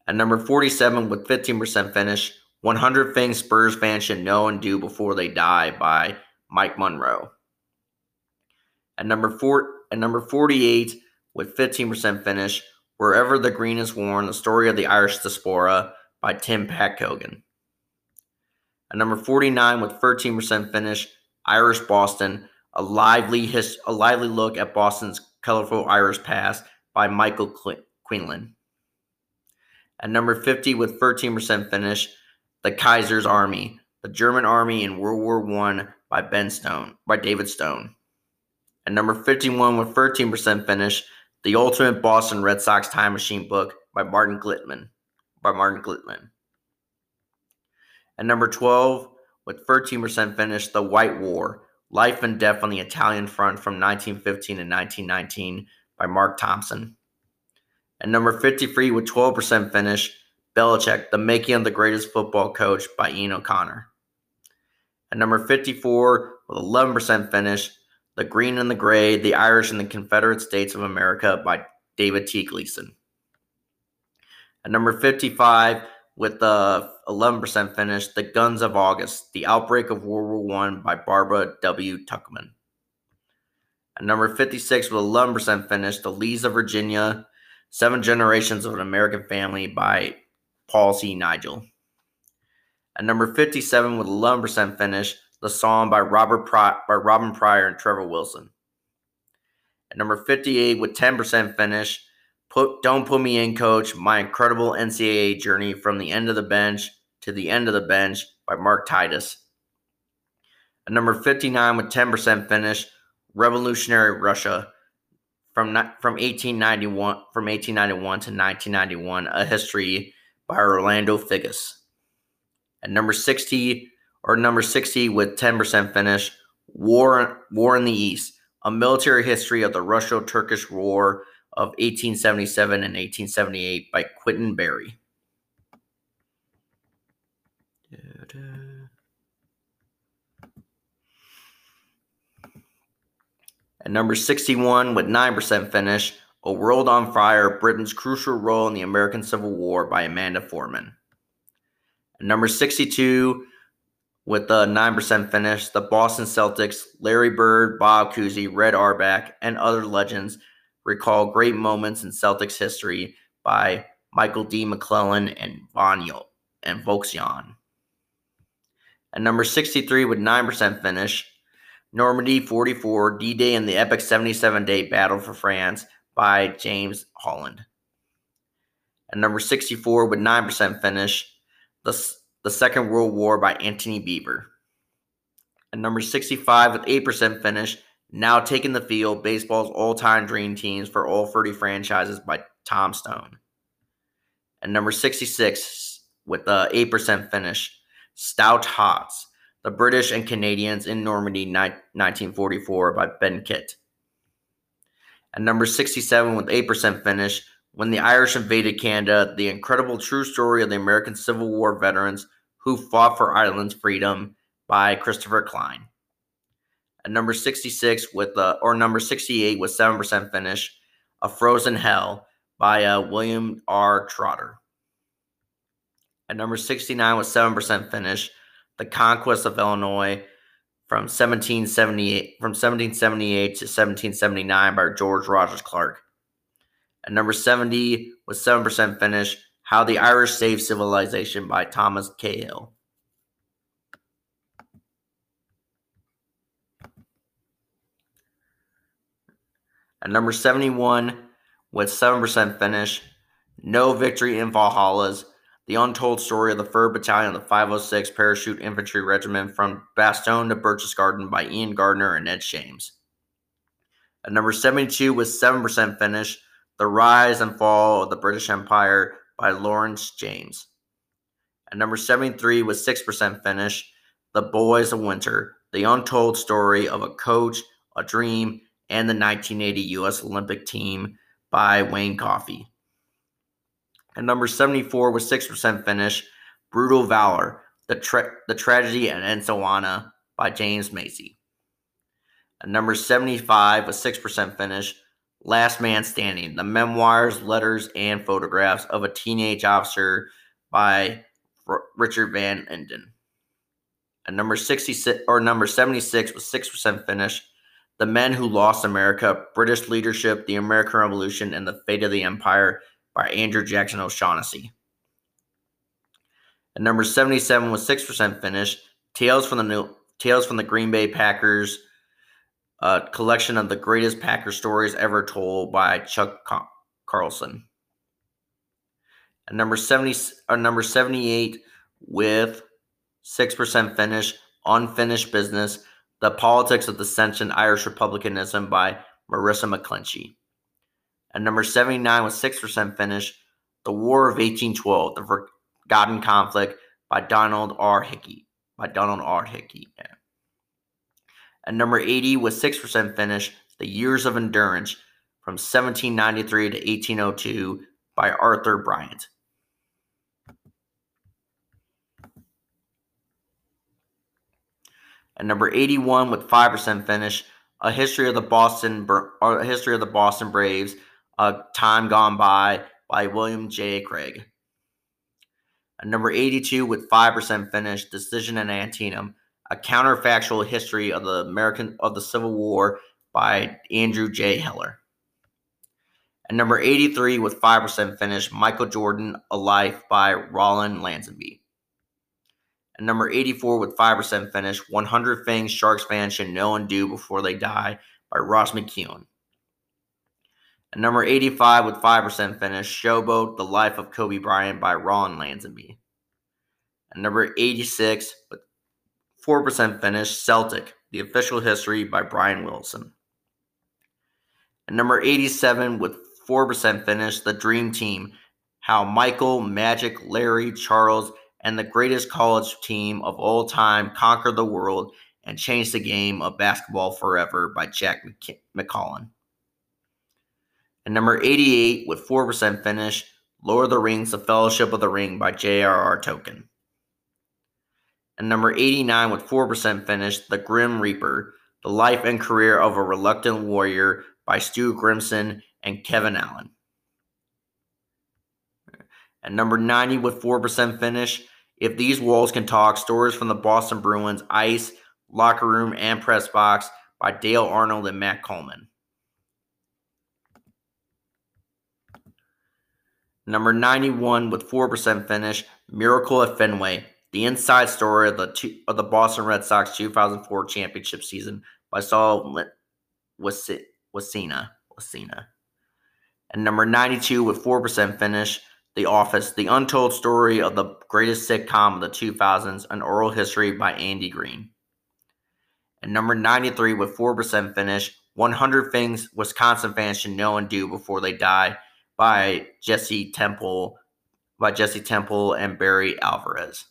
At number 47, with 15% finish, 100 Things Spurs Fans Should Know and Do Before They Die by Mike Monroe. At number four, at number 48, with 15% finish, Wherever the Green is Worn, The Story of the Irish Diaspora by Tim Pat Coogan. At number 49, with 13% finish, Irish Boston, a lively, his, a lively look at Boston's colorful Irish past by Michael Quinlan. At number 50, with 13% finish, the Kaiser's Army, the German Army in World War I by Ben Stone, by David Stone. At number 51 with 13% finish, The Ultimate Boston Red Sox Time Machine book by Martin Glittman, by Martin Glittman. At number 12 with 13% finish, The White War, Life and Death on the Italian Front from 1915 to 1919 by Mark Thompson. At number 53 with 12% finish, Belichick, The Making of the Greatest Football Coach by Ian O'Connor. At number 54, with 11% finish, The Green and the Gray, The Irish and the Confederate States of America by David T. Gleeson. At number 55, with the 11% finish, The Guns of August, The Outbreak of World War I by Barbara W. Tuchman. At number 56, with 11% finish, The Lees of Virginia, Seven Generations of an American Family by Paul C. Nagel. At number 57 with 11% finish, the song by Robert Pry- by Robin Prior and Trevor Wilson. At number 58 with 10% finish, put Don't Put Me In Coach, My Incredible NCAA Journey from the End of the Bench to the End of the Bench by Mark Titus. At number 59 with 10% finish, Revolutionary Russia from from 1891 from 1891 to 1991, a history by Orlando Figes. At number 60 or number 60 with 10% finish, War, War in the East, a military history of the Russo-Turkish War of 1877 and 1878 by Quintin Barry. At number 61 with 9% finish, a World on Fire Britain's Crucial Role in the American Civil War by Amanda Foreman. At number 62, with a 9% finish, the Boston Celtics, Larry Bird, Bob Cousy, Red Auerbach, and other legends recall great moments in Celtics history by Michael D. McClellan and Von Yo and Volksjan. At number 63 with 9% finish, Normandy 44, D-Day and the epic 77-day battle for France by James Holland. At number 64 with 9% finish, the, the Second World War by Antony Beevor. At number 65 with 8% finish, Now Taking the Field, baseball's all-time dream teams for all 30 franchises by Tom Stone. At number 66 with uh, the 8% finish, Stout Hots, the British and Canadians in Normandy 1944 by Ben Kitt. At number 67 with 8% finish, when the Irish invaded Canada, the incredible true story of the American Civil War veterans who fought for Ireland's freedom by Christopher Klein. At number 66 with uh, or number 68 with 7% finish, A Frozen Hell by uh, William R. Trotter. At number 69 with 7% finish, The Conquest of Illinois from 1778 from 1778 to 1779 by George Rogers Clark. At number 70 with 7% finish, how the Irish Saved Civilization by Thomas Cahill. At number 71, with 7% finish, No Victory in Valhalla's The Untold Story of the 3rd Battalion of the 506 Parachute Infantry Regiment from Bastogne to Berchtesgaden by Ian Gardner and Ed Shames. At number 72, with 7% finish, The Rise and Fall of the British Empire by Lawrence James. At number 73, with 6% finish, The Boys of Winter The Untold Story of a Coach, a Dream, and the 1980 U.S. Olympic team by Wayne Coffey. At number 74 with 6% finish, Brutal Valor, The, Tra- the Tragedy at Ansoana by James Macy. At number 75 with 6% finish, Last Man Standing, The Memoirs, Letters, and Photographs of a Teenage Officer by R- Richard Van Emden. At number 66 or number 76 with 6% finish, the Men Who Lost America, British Leadership, the American Revolution, and the Fate of the Empire by Andrew Jackson O'Shaughnessy. At number 77 with 6% finish, Tales from the New Tales from the Green Bay Packers, a collection of the greatest Packer stories ever told by Chuck Carlson. At number 70 or number 78 with 6% finish, Unfinished Business, the Politics of Dissension Irish Republicanism by Marissa McGlinchey. At number 79 with 6% finish, The War of 1812, The Forgotten Conflict by Donald R. Hickey. By Donald R. Hickey. Yeah. At number 80 with 6% finish, The Years of Endurance from 1793 to 1802 by Arthur Bryant. At number 81 with 5% finish, A History of the Boston A History of the Boston Braves, A Time Gone By by William J. Craig. At number 82 with 5% finish, Decision in Antietam, A Counterfactual History of the American of the Civil War by Andrew J. Heller. At number 83 with 5% finish, Michael Jordan, A Life by Roland Lazenby. And number 84 with 5% finish, 100 Things Sharks fans should know and do before they die by Ross McKeon. And number 85 with 5% finish, Showboat, The Life of Kobe Bryant by Ron Lazenby. And number 86 with 4% finish, Celtic, The Official History by Brian Wilson. And number 87 with 4% finish, The Dream Team, How Michael, Magic, Larry, Charles, and the greatest college team of all time conquered the world and changed the game of basketball forever by Jack McCallum. And number 88 with 4% finish, Lord of the Rings, The Fellowship of the Ring by J.R.R. Tolkien. And number 89 with 4% finish, The Grim Reaper, The Life and Career of a Reluctant Warrior by Stu Grimson and Kevin Allen. And number 90 with 4% finish, if these walls can talk, stories from the Boston Bruins, ice, locker room, and press box by Dale Arnold and Matt Kalman. Number 91 with 4% finish, Miracle at Fenway, the inside story of the two, of the Boston Red Sox 2004 championship season by Saul Wisnia. Wisnia. And number 92 with 4% finish, the Office, The Untold Story of the Greatest Sitcom of the 2000s, An Oral History by Andy Greene. And number 93 with 4% finish, 100 Things Wisconsin Fans Should Know and Do Before They Die by Jesse Temple, by Jesse Temple and Barry Alvarez.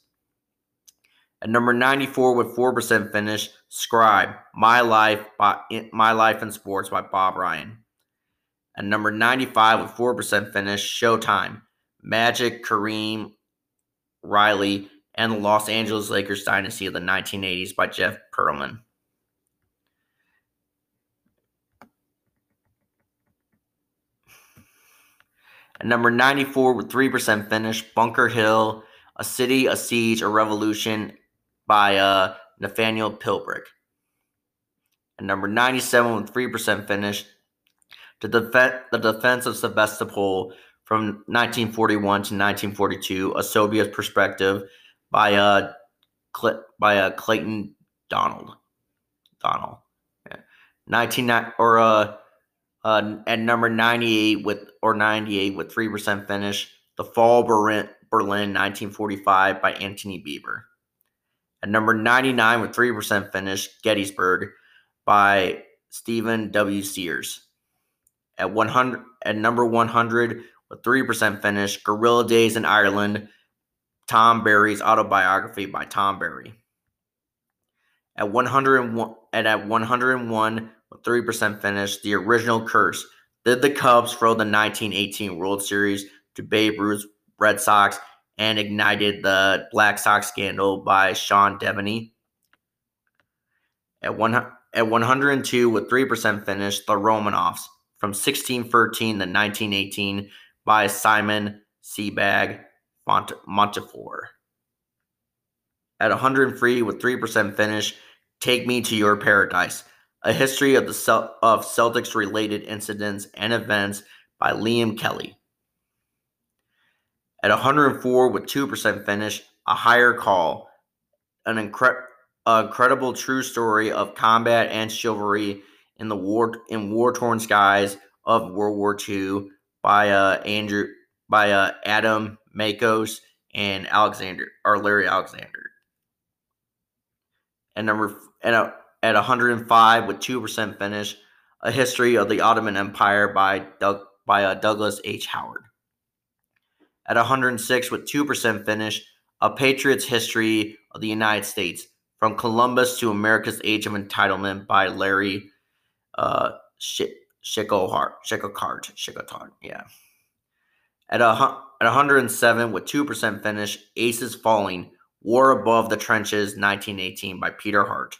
At number 94 with 4% finish, Scribe, My Life by My Life in Sports by Bob Ryan. At number 95 with 4% finish, Showtime, Magic, Kareem, Riley, and the Los Angeles Lakers dynasty of the 1980s by Jeff Pearlman. At number 94 with 3% finish, Bunker Hill, A City, A Siege, A Revolution by uh, Nathaniel Philbrick. At number 97 with 3% finish, the, def- the Defense of Sevastopol from 1941 to 1942, A Soviet Perspective by uh, Cl- by uh, Clayton Donnell. Donnell. Yeah. 19 or uh, Uh, at number 98 with or 98 with 3% finish, The Fall Berlin, Berlin 1945 by Antony Beevor. At number 99 with 3% finish, Gettysburg by Stephen W. Sears. At 100 at number 100 with 3% finish, Guerrilla Days in Ireland, Tom Barry's autobiography by Tom Barry. At 101 and at 101 with 3% finish, the original curse. Did the Cubs throw the 1918 World Series to Babe Ruth's Red Sox and ignited the Black Sox scandal by Sean Deveney? At one at 102 with 3% finish, the Romanovs from 1613 to 1918 by Simon Sebag Mont- Montefiore. At 103 with 3% finish, Take Me to Your Paradise, a history of the Cel- of Celtics related incidents and events by Liam Kelly. At 104 with 2% finish, A Higher Call, an incre- incredible true story of combat and chivalry in the war in war-torn skies of World War II by uh, Andrew by uh, Adam Makos and Alexander or Larry Alexander. And number and a, at 105 with two percent finish, a history of the Ottoman Empire by Doug by uh, Douglas H. Howard. At 106 with two percent finish, a Patriot's history of the United States from Columbus to America's Age of Entitlement by Larry uh, Schickelhart, Schickelhart, yeah. At a at 107 with 2% finish, Aces Falling, War Above the Trenches 1918 by Peter Hart.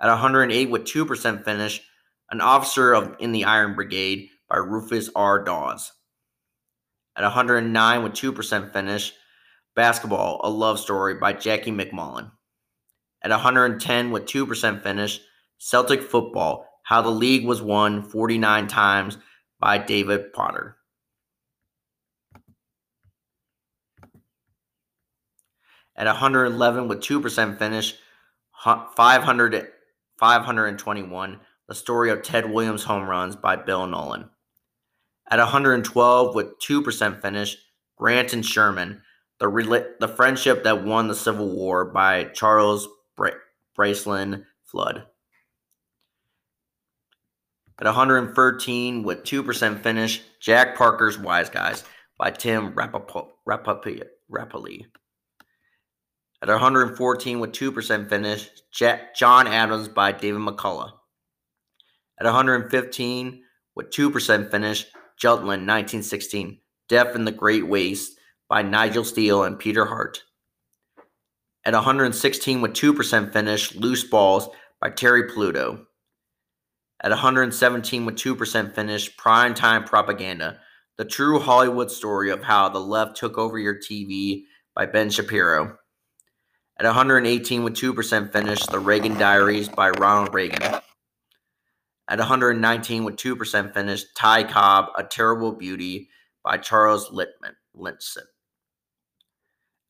At 108 with 2% finish, An Officer of in the Iron Brigade by Rufus R. Dawes. At 109 with 2% finish, Basketball, A Love Story by Jackie MacMullan. At 110 with 2% finish, Celtic Football, How the League Was Won 49 Times by David Potter. at 111 with 2% finish, 500, 521, The Story of Ted Williams Home Runs by Bill Nowlin. At 112 with 2% finish, Grant and Sherman, The, the Friendship That Won the Civil War by Charles Bra- Bracelen Flood. At 113 with 2% finish, Jack Parker's Wise Guys by Tim Rappleye. At 114 with 2% finish, John Adams by David McCullough. At 115 with 2% finish, Jutland 1916, Death in the Great Waste by Nigel Steel and Peter Hart. At 116 with 2% finish, Loose Balls by Terry Pluto. At 117 with 2% finish, Prime Time Propaganda, the true Hollywood story of how the left took over your TV by Ben Shapiro. At 118 with 2% finish, The Reagan Diaries by Ronald Reagan. At 119 with 2% finish, Ty Cobb, A Terrible Beauty by Charles Littman, Lindson.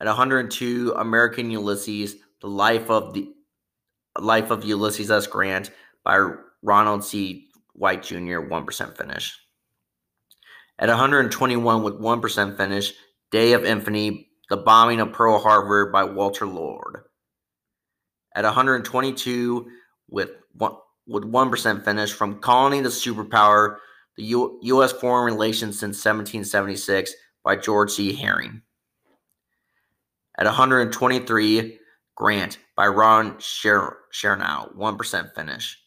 At 102, American Ulysses, The Life of the Life of Ulysses S. Grant by Ronald C. White Jr., 1% finish. At 121 with 1% finish, Day of Infamy the Bombing of Pearl Harbor by Walter Lord. At 122 with one, with 1% finish from Colony to Superpower, the U- U.S. Foreign Relations since 1776 by George C. Herring. At 123, Grant by Ron Sher- Chernow, 1% finish.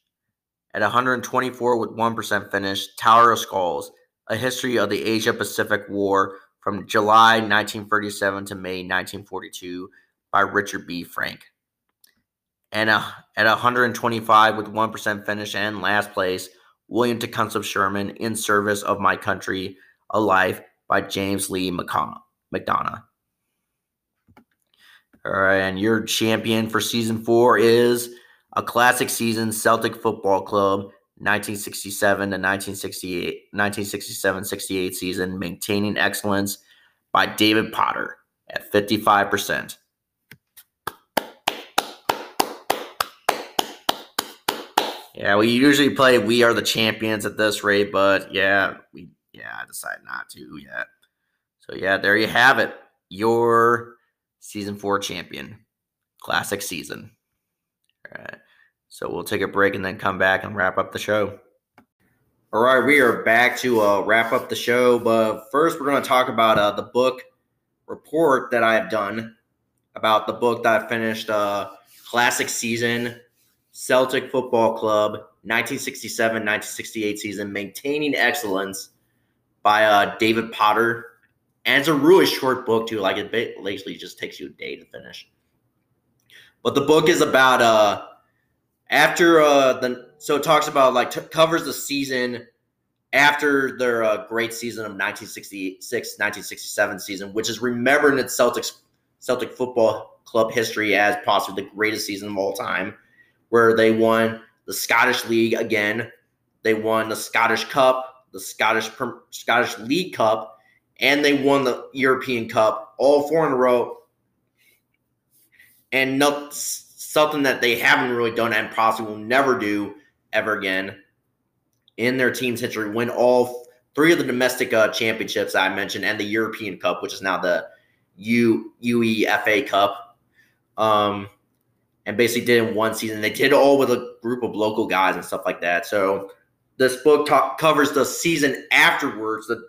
At 124 with 1% finish, Tower of Skulls, A History of the Asia Pacific War from July 1937 to May 1942 by Richard B. Frank. And uh, at 125 with 1% finish and last place, William Tecumseh Sherman in Service of My Country, A Life by James Lee McDonough. All right, and your champion for season four is a classic season Celtic Football Club 1967 to 1968, 1967-68 season, Maintaining Excellence by David Potter at 55%. Yeah, we usually play We Are the Champions at this rate, but yeah, we yeah, I decided not to yet. So yeah, there you have it. Your season four champion. Classic season. All right. So we'll take a break and then come back and wrap up the show. All right, we are back to uh, wrap up the show, but first we're going to talk about uh, the book report that I have done about the book that I finished, uh, Classic Season, Celtic Football Club, 1967-1968 season, Maintaining Excellence by uh, David Potter. And it's a really short book too. Like it basically just takes you a day to finish. But the book is about uh after uh the so it talks about like t- covers the season after their uh, great season of 1966 1967 season which is remembered in its celtics celtic football club history as possibly the greatest season of all time where they won the scottish league again they won the scottish cup the scottish scottish league cup and they won the european cup all four in a row and not something that they haven't really done and possibly will never do ever again in their team's history. Win all three of the domestic uh, championships I mentioned and the European Cup, which is now the U UEFA Cup. Um, and basically did in one season. They did all with a group of local guys and stuff like that. So this book covers the season afterwards, the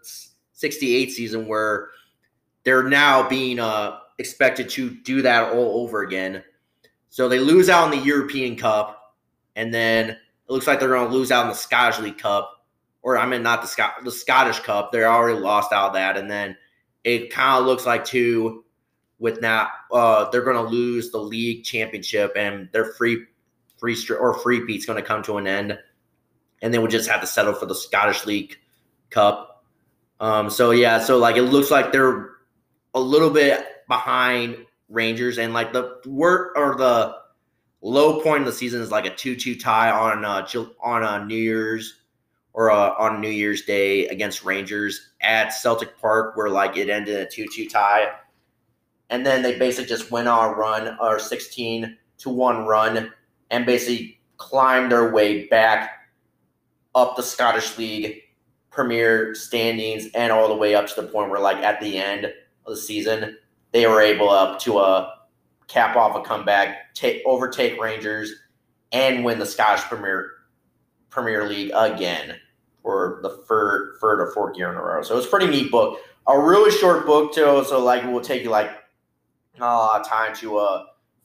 68 season, where they're now being uh, expected to do that all over again. So they lose out in the European Cup, and then it looks like they're going to lose out in the Scottish League Cup, or I mean not the the Scottish Cup. They already lost out that, and then it kind of looks like too with now uh, they're going to lose the league championship, and their free free or free beat's going to come to an end, and they would just have to settle for the Scottish League Cup. Um, so yeah, so like it looks like they're a little bit behind Rangers, and like the work or the low point of the season is like a two-two tie on uh, on uh, New Year's or uh, on New Year's Day against Rangers at Celtic Park, where like it ended a two-two tie, and then they basically just went on a run or sixteen to one run, and basically climbed their way back up the Scottish League Premier standings and all the way up to the point where like at the end of the season they were able up to uh, cap off a comeback, take overtake Rangers, and win the Scottish Premier Premier League again for the third third or fourth year in a row. So it's pretty neat book. A really short book too, so like it will take you like not a lot of time to uh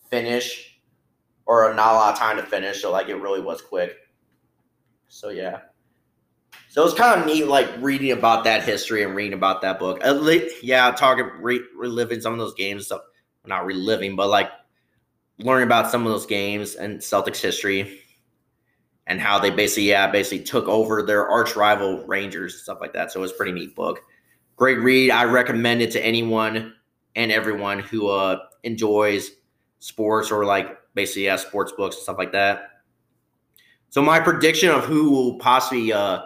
finish, or not a lot of time to finish. So like it really was quick. So yeah. So it's kind of neat, like reading about that history and reading about that book. At least, yeah, talking re- reliving some of those games. Not reliving, but like learning about some of those games and Celtics history and how they basically, yeah, basically took over their arch rival Rangers stuff like that. So it was pretty neat book. Great read. I recommend it to anyone and everyone who uh, enjoys sports or like basically yeah, sports books and stuff like that. So my prediction of who will possibly uh,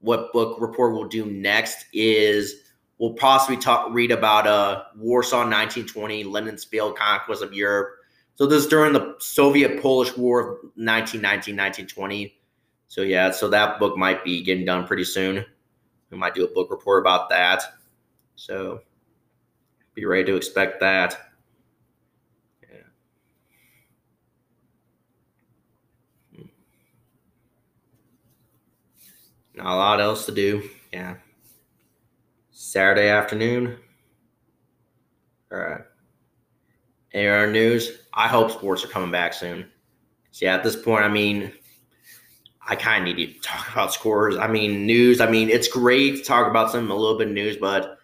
what book report we'll do next is we'll possibly talk read about uh Warsaw 1920, Lenin's conquest of Europe. So this is during the Soviet Polish War of 1919, 1920. So yeah, so that book might be getting done pretty soon. We might do a book report about that. So be ready to expect that. Yeah. Hmm. Not a lot else to do. Yeah. Saturday afternoon. All right. AR news. I hope sports are coming back soon. So yeah, at this point, I mean, I kind of need to talk about scores. I mean, news. I mean, it's great to talk about some a little bit news, but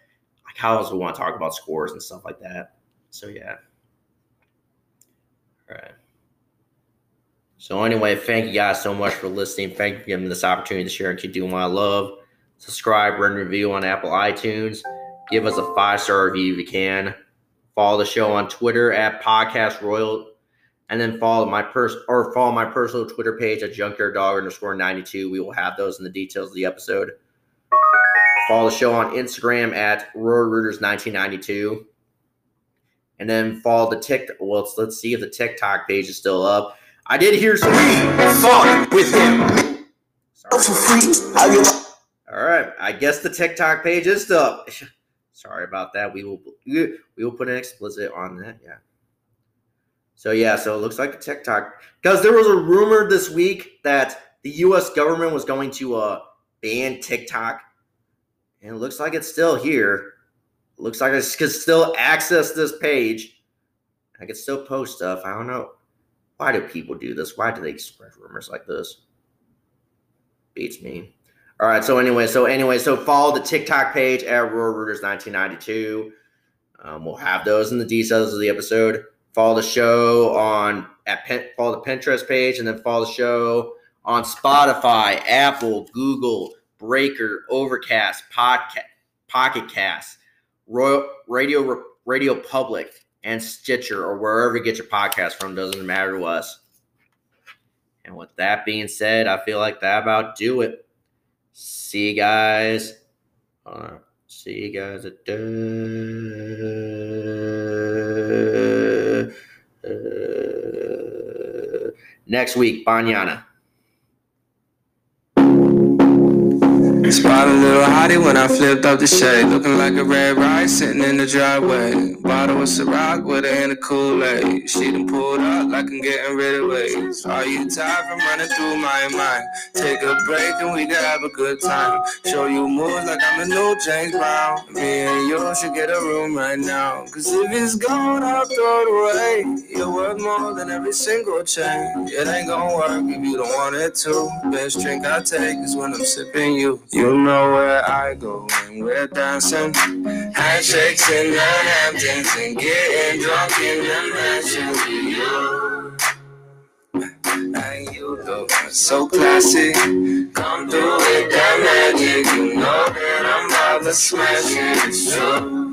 Kind of also want to talk about scores and stuff like that. So yeah. All right. So anyway, thank you guys so much for listening. Thank you for giving me this opportunity to share and keep doing what I love. Subscribe, rate, review on Apple iTunes. Give us a five star review if you can. Follow the show on Twitter at Podcast Royal, and then follow my pers or follow my personal Twitter page at Junkyard Dog underscore ninety two. We will have those in the details of the episode. Follow the show on Instagram at Royal Rooters nineteen ninety two, and then follow the TikTok. Well, let's, let's see if the TikTok page is still up. I did hear some. Fuck with him. Sorry. For free. How you All right, I guess the TikTok page is still. Sorry about that. We will we will put an explicit on that. Yeah. So yeah, so it looks like a TikTok because there was a rumor this week that the U.S. government was going to uh, ban TikTok, and it looks like it's still here. Looks like I can still access this page. I can still post stuff. I don't know why do people do this. Why do they spread rumors like this? Beats me. All right. So anyway, so anyway, so follow the TikTok page at Royal Rooters 1992. Um, we'll have those in the details of the episode. Follow the show on at follow the Pinterest page, and then follow the show on Spotify, Apple, Google, Breaker, Overcast, Podcast, Pocket Cast, Royal Radio Radio Public, and Stitcher, or wherever you get your podcast from. Doesn't matter to us. And with that being said, I feel like that about do it. See you guys. Uh, see you guys at uh, uh, next week. Banyana. Spot a little hottie when I flipped up the shade. Looking like a red rice sitting in the driveway. Bottle of Ciroc with her in a Kool-Aid. She done pulled up like I'm getting rid of waves. Are you tired from running through my mind? Take a break and we can have a good time. Show you moves like I'm the new James Brown. Me and you should get a room right now. Cause if it's gone, I'll throw it away. You're worth more than every single chain. It ain't gonna work if you don't want it to. Best drink I take is when I'm sipping you. You know where I go when we're dancing. Handshakes in the Hamptons and getting drunk in the mansion with you. And you look so classy. Come through with that magic. You know that I'm about to smash it. It's true.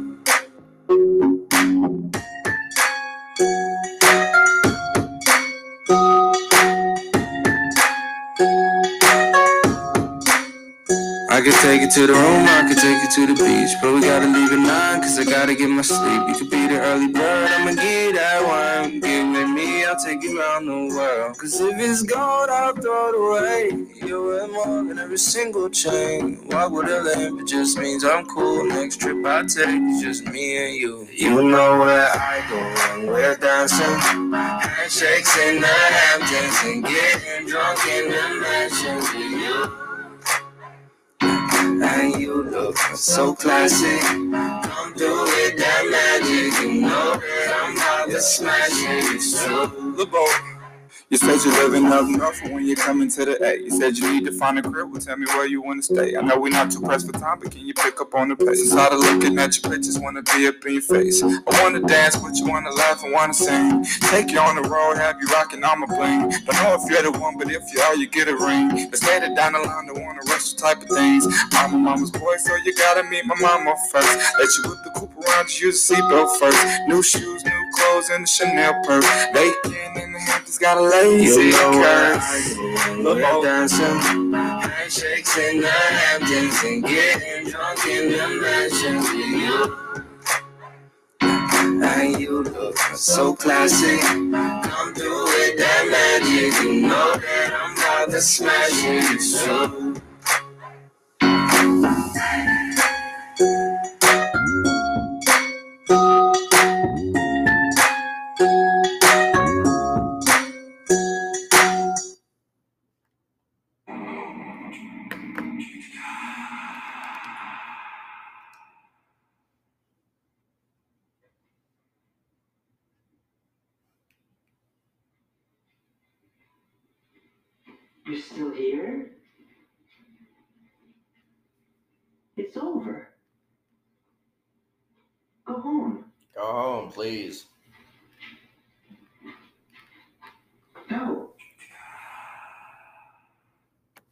Take you to the room, I could take you to the beach. But we gotta leave at nine, cause I gotta get my sleep. You could be the early bird, I'ma get that one. Get with me, I'll take you around the world. Cause if it's gold, I'll throw it away. You're worth more than every single chain. Walk with a limp, it just means I'm cool. Next trip I take is just me and you. You know where I go when we're dancing. Handshakes in the Hamptons and getting drunk in the mansion with you. And you look so classy. Come do it, that magic. You know that I'm about to smash it. It's true. LeBeau. You said you're living up north and when you're coming to the A. You said you need to find a crib, well tell me where you wanna stay. I know we're not too pressed for time, but can you pick up on the pace? Tired of looking at your pictures, wanna be up in your face. I wanna dance with you, wanna laugh and wanna sing. Take you on the road, have you rocking on my bling. Don't know if you're the one, but if you are, you get a ring. Let's later down the line, don't wanna rush the type of things. I'm a mama's boy, so you gotta meet my mama first. Let you whip the coupe around, you use the seatbelt first. New shoes, new clothes, and the Chanel purse. Bacon in the Hamptons got a lazy You know where curve. I go when we're dancing. Handshakes in the Hamptons and getting drunk in the mansion with you. And you look so classy. Come through with that magic. You know that I'm about to smash it. It's true. Here? It's over. Go home. Go home, please.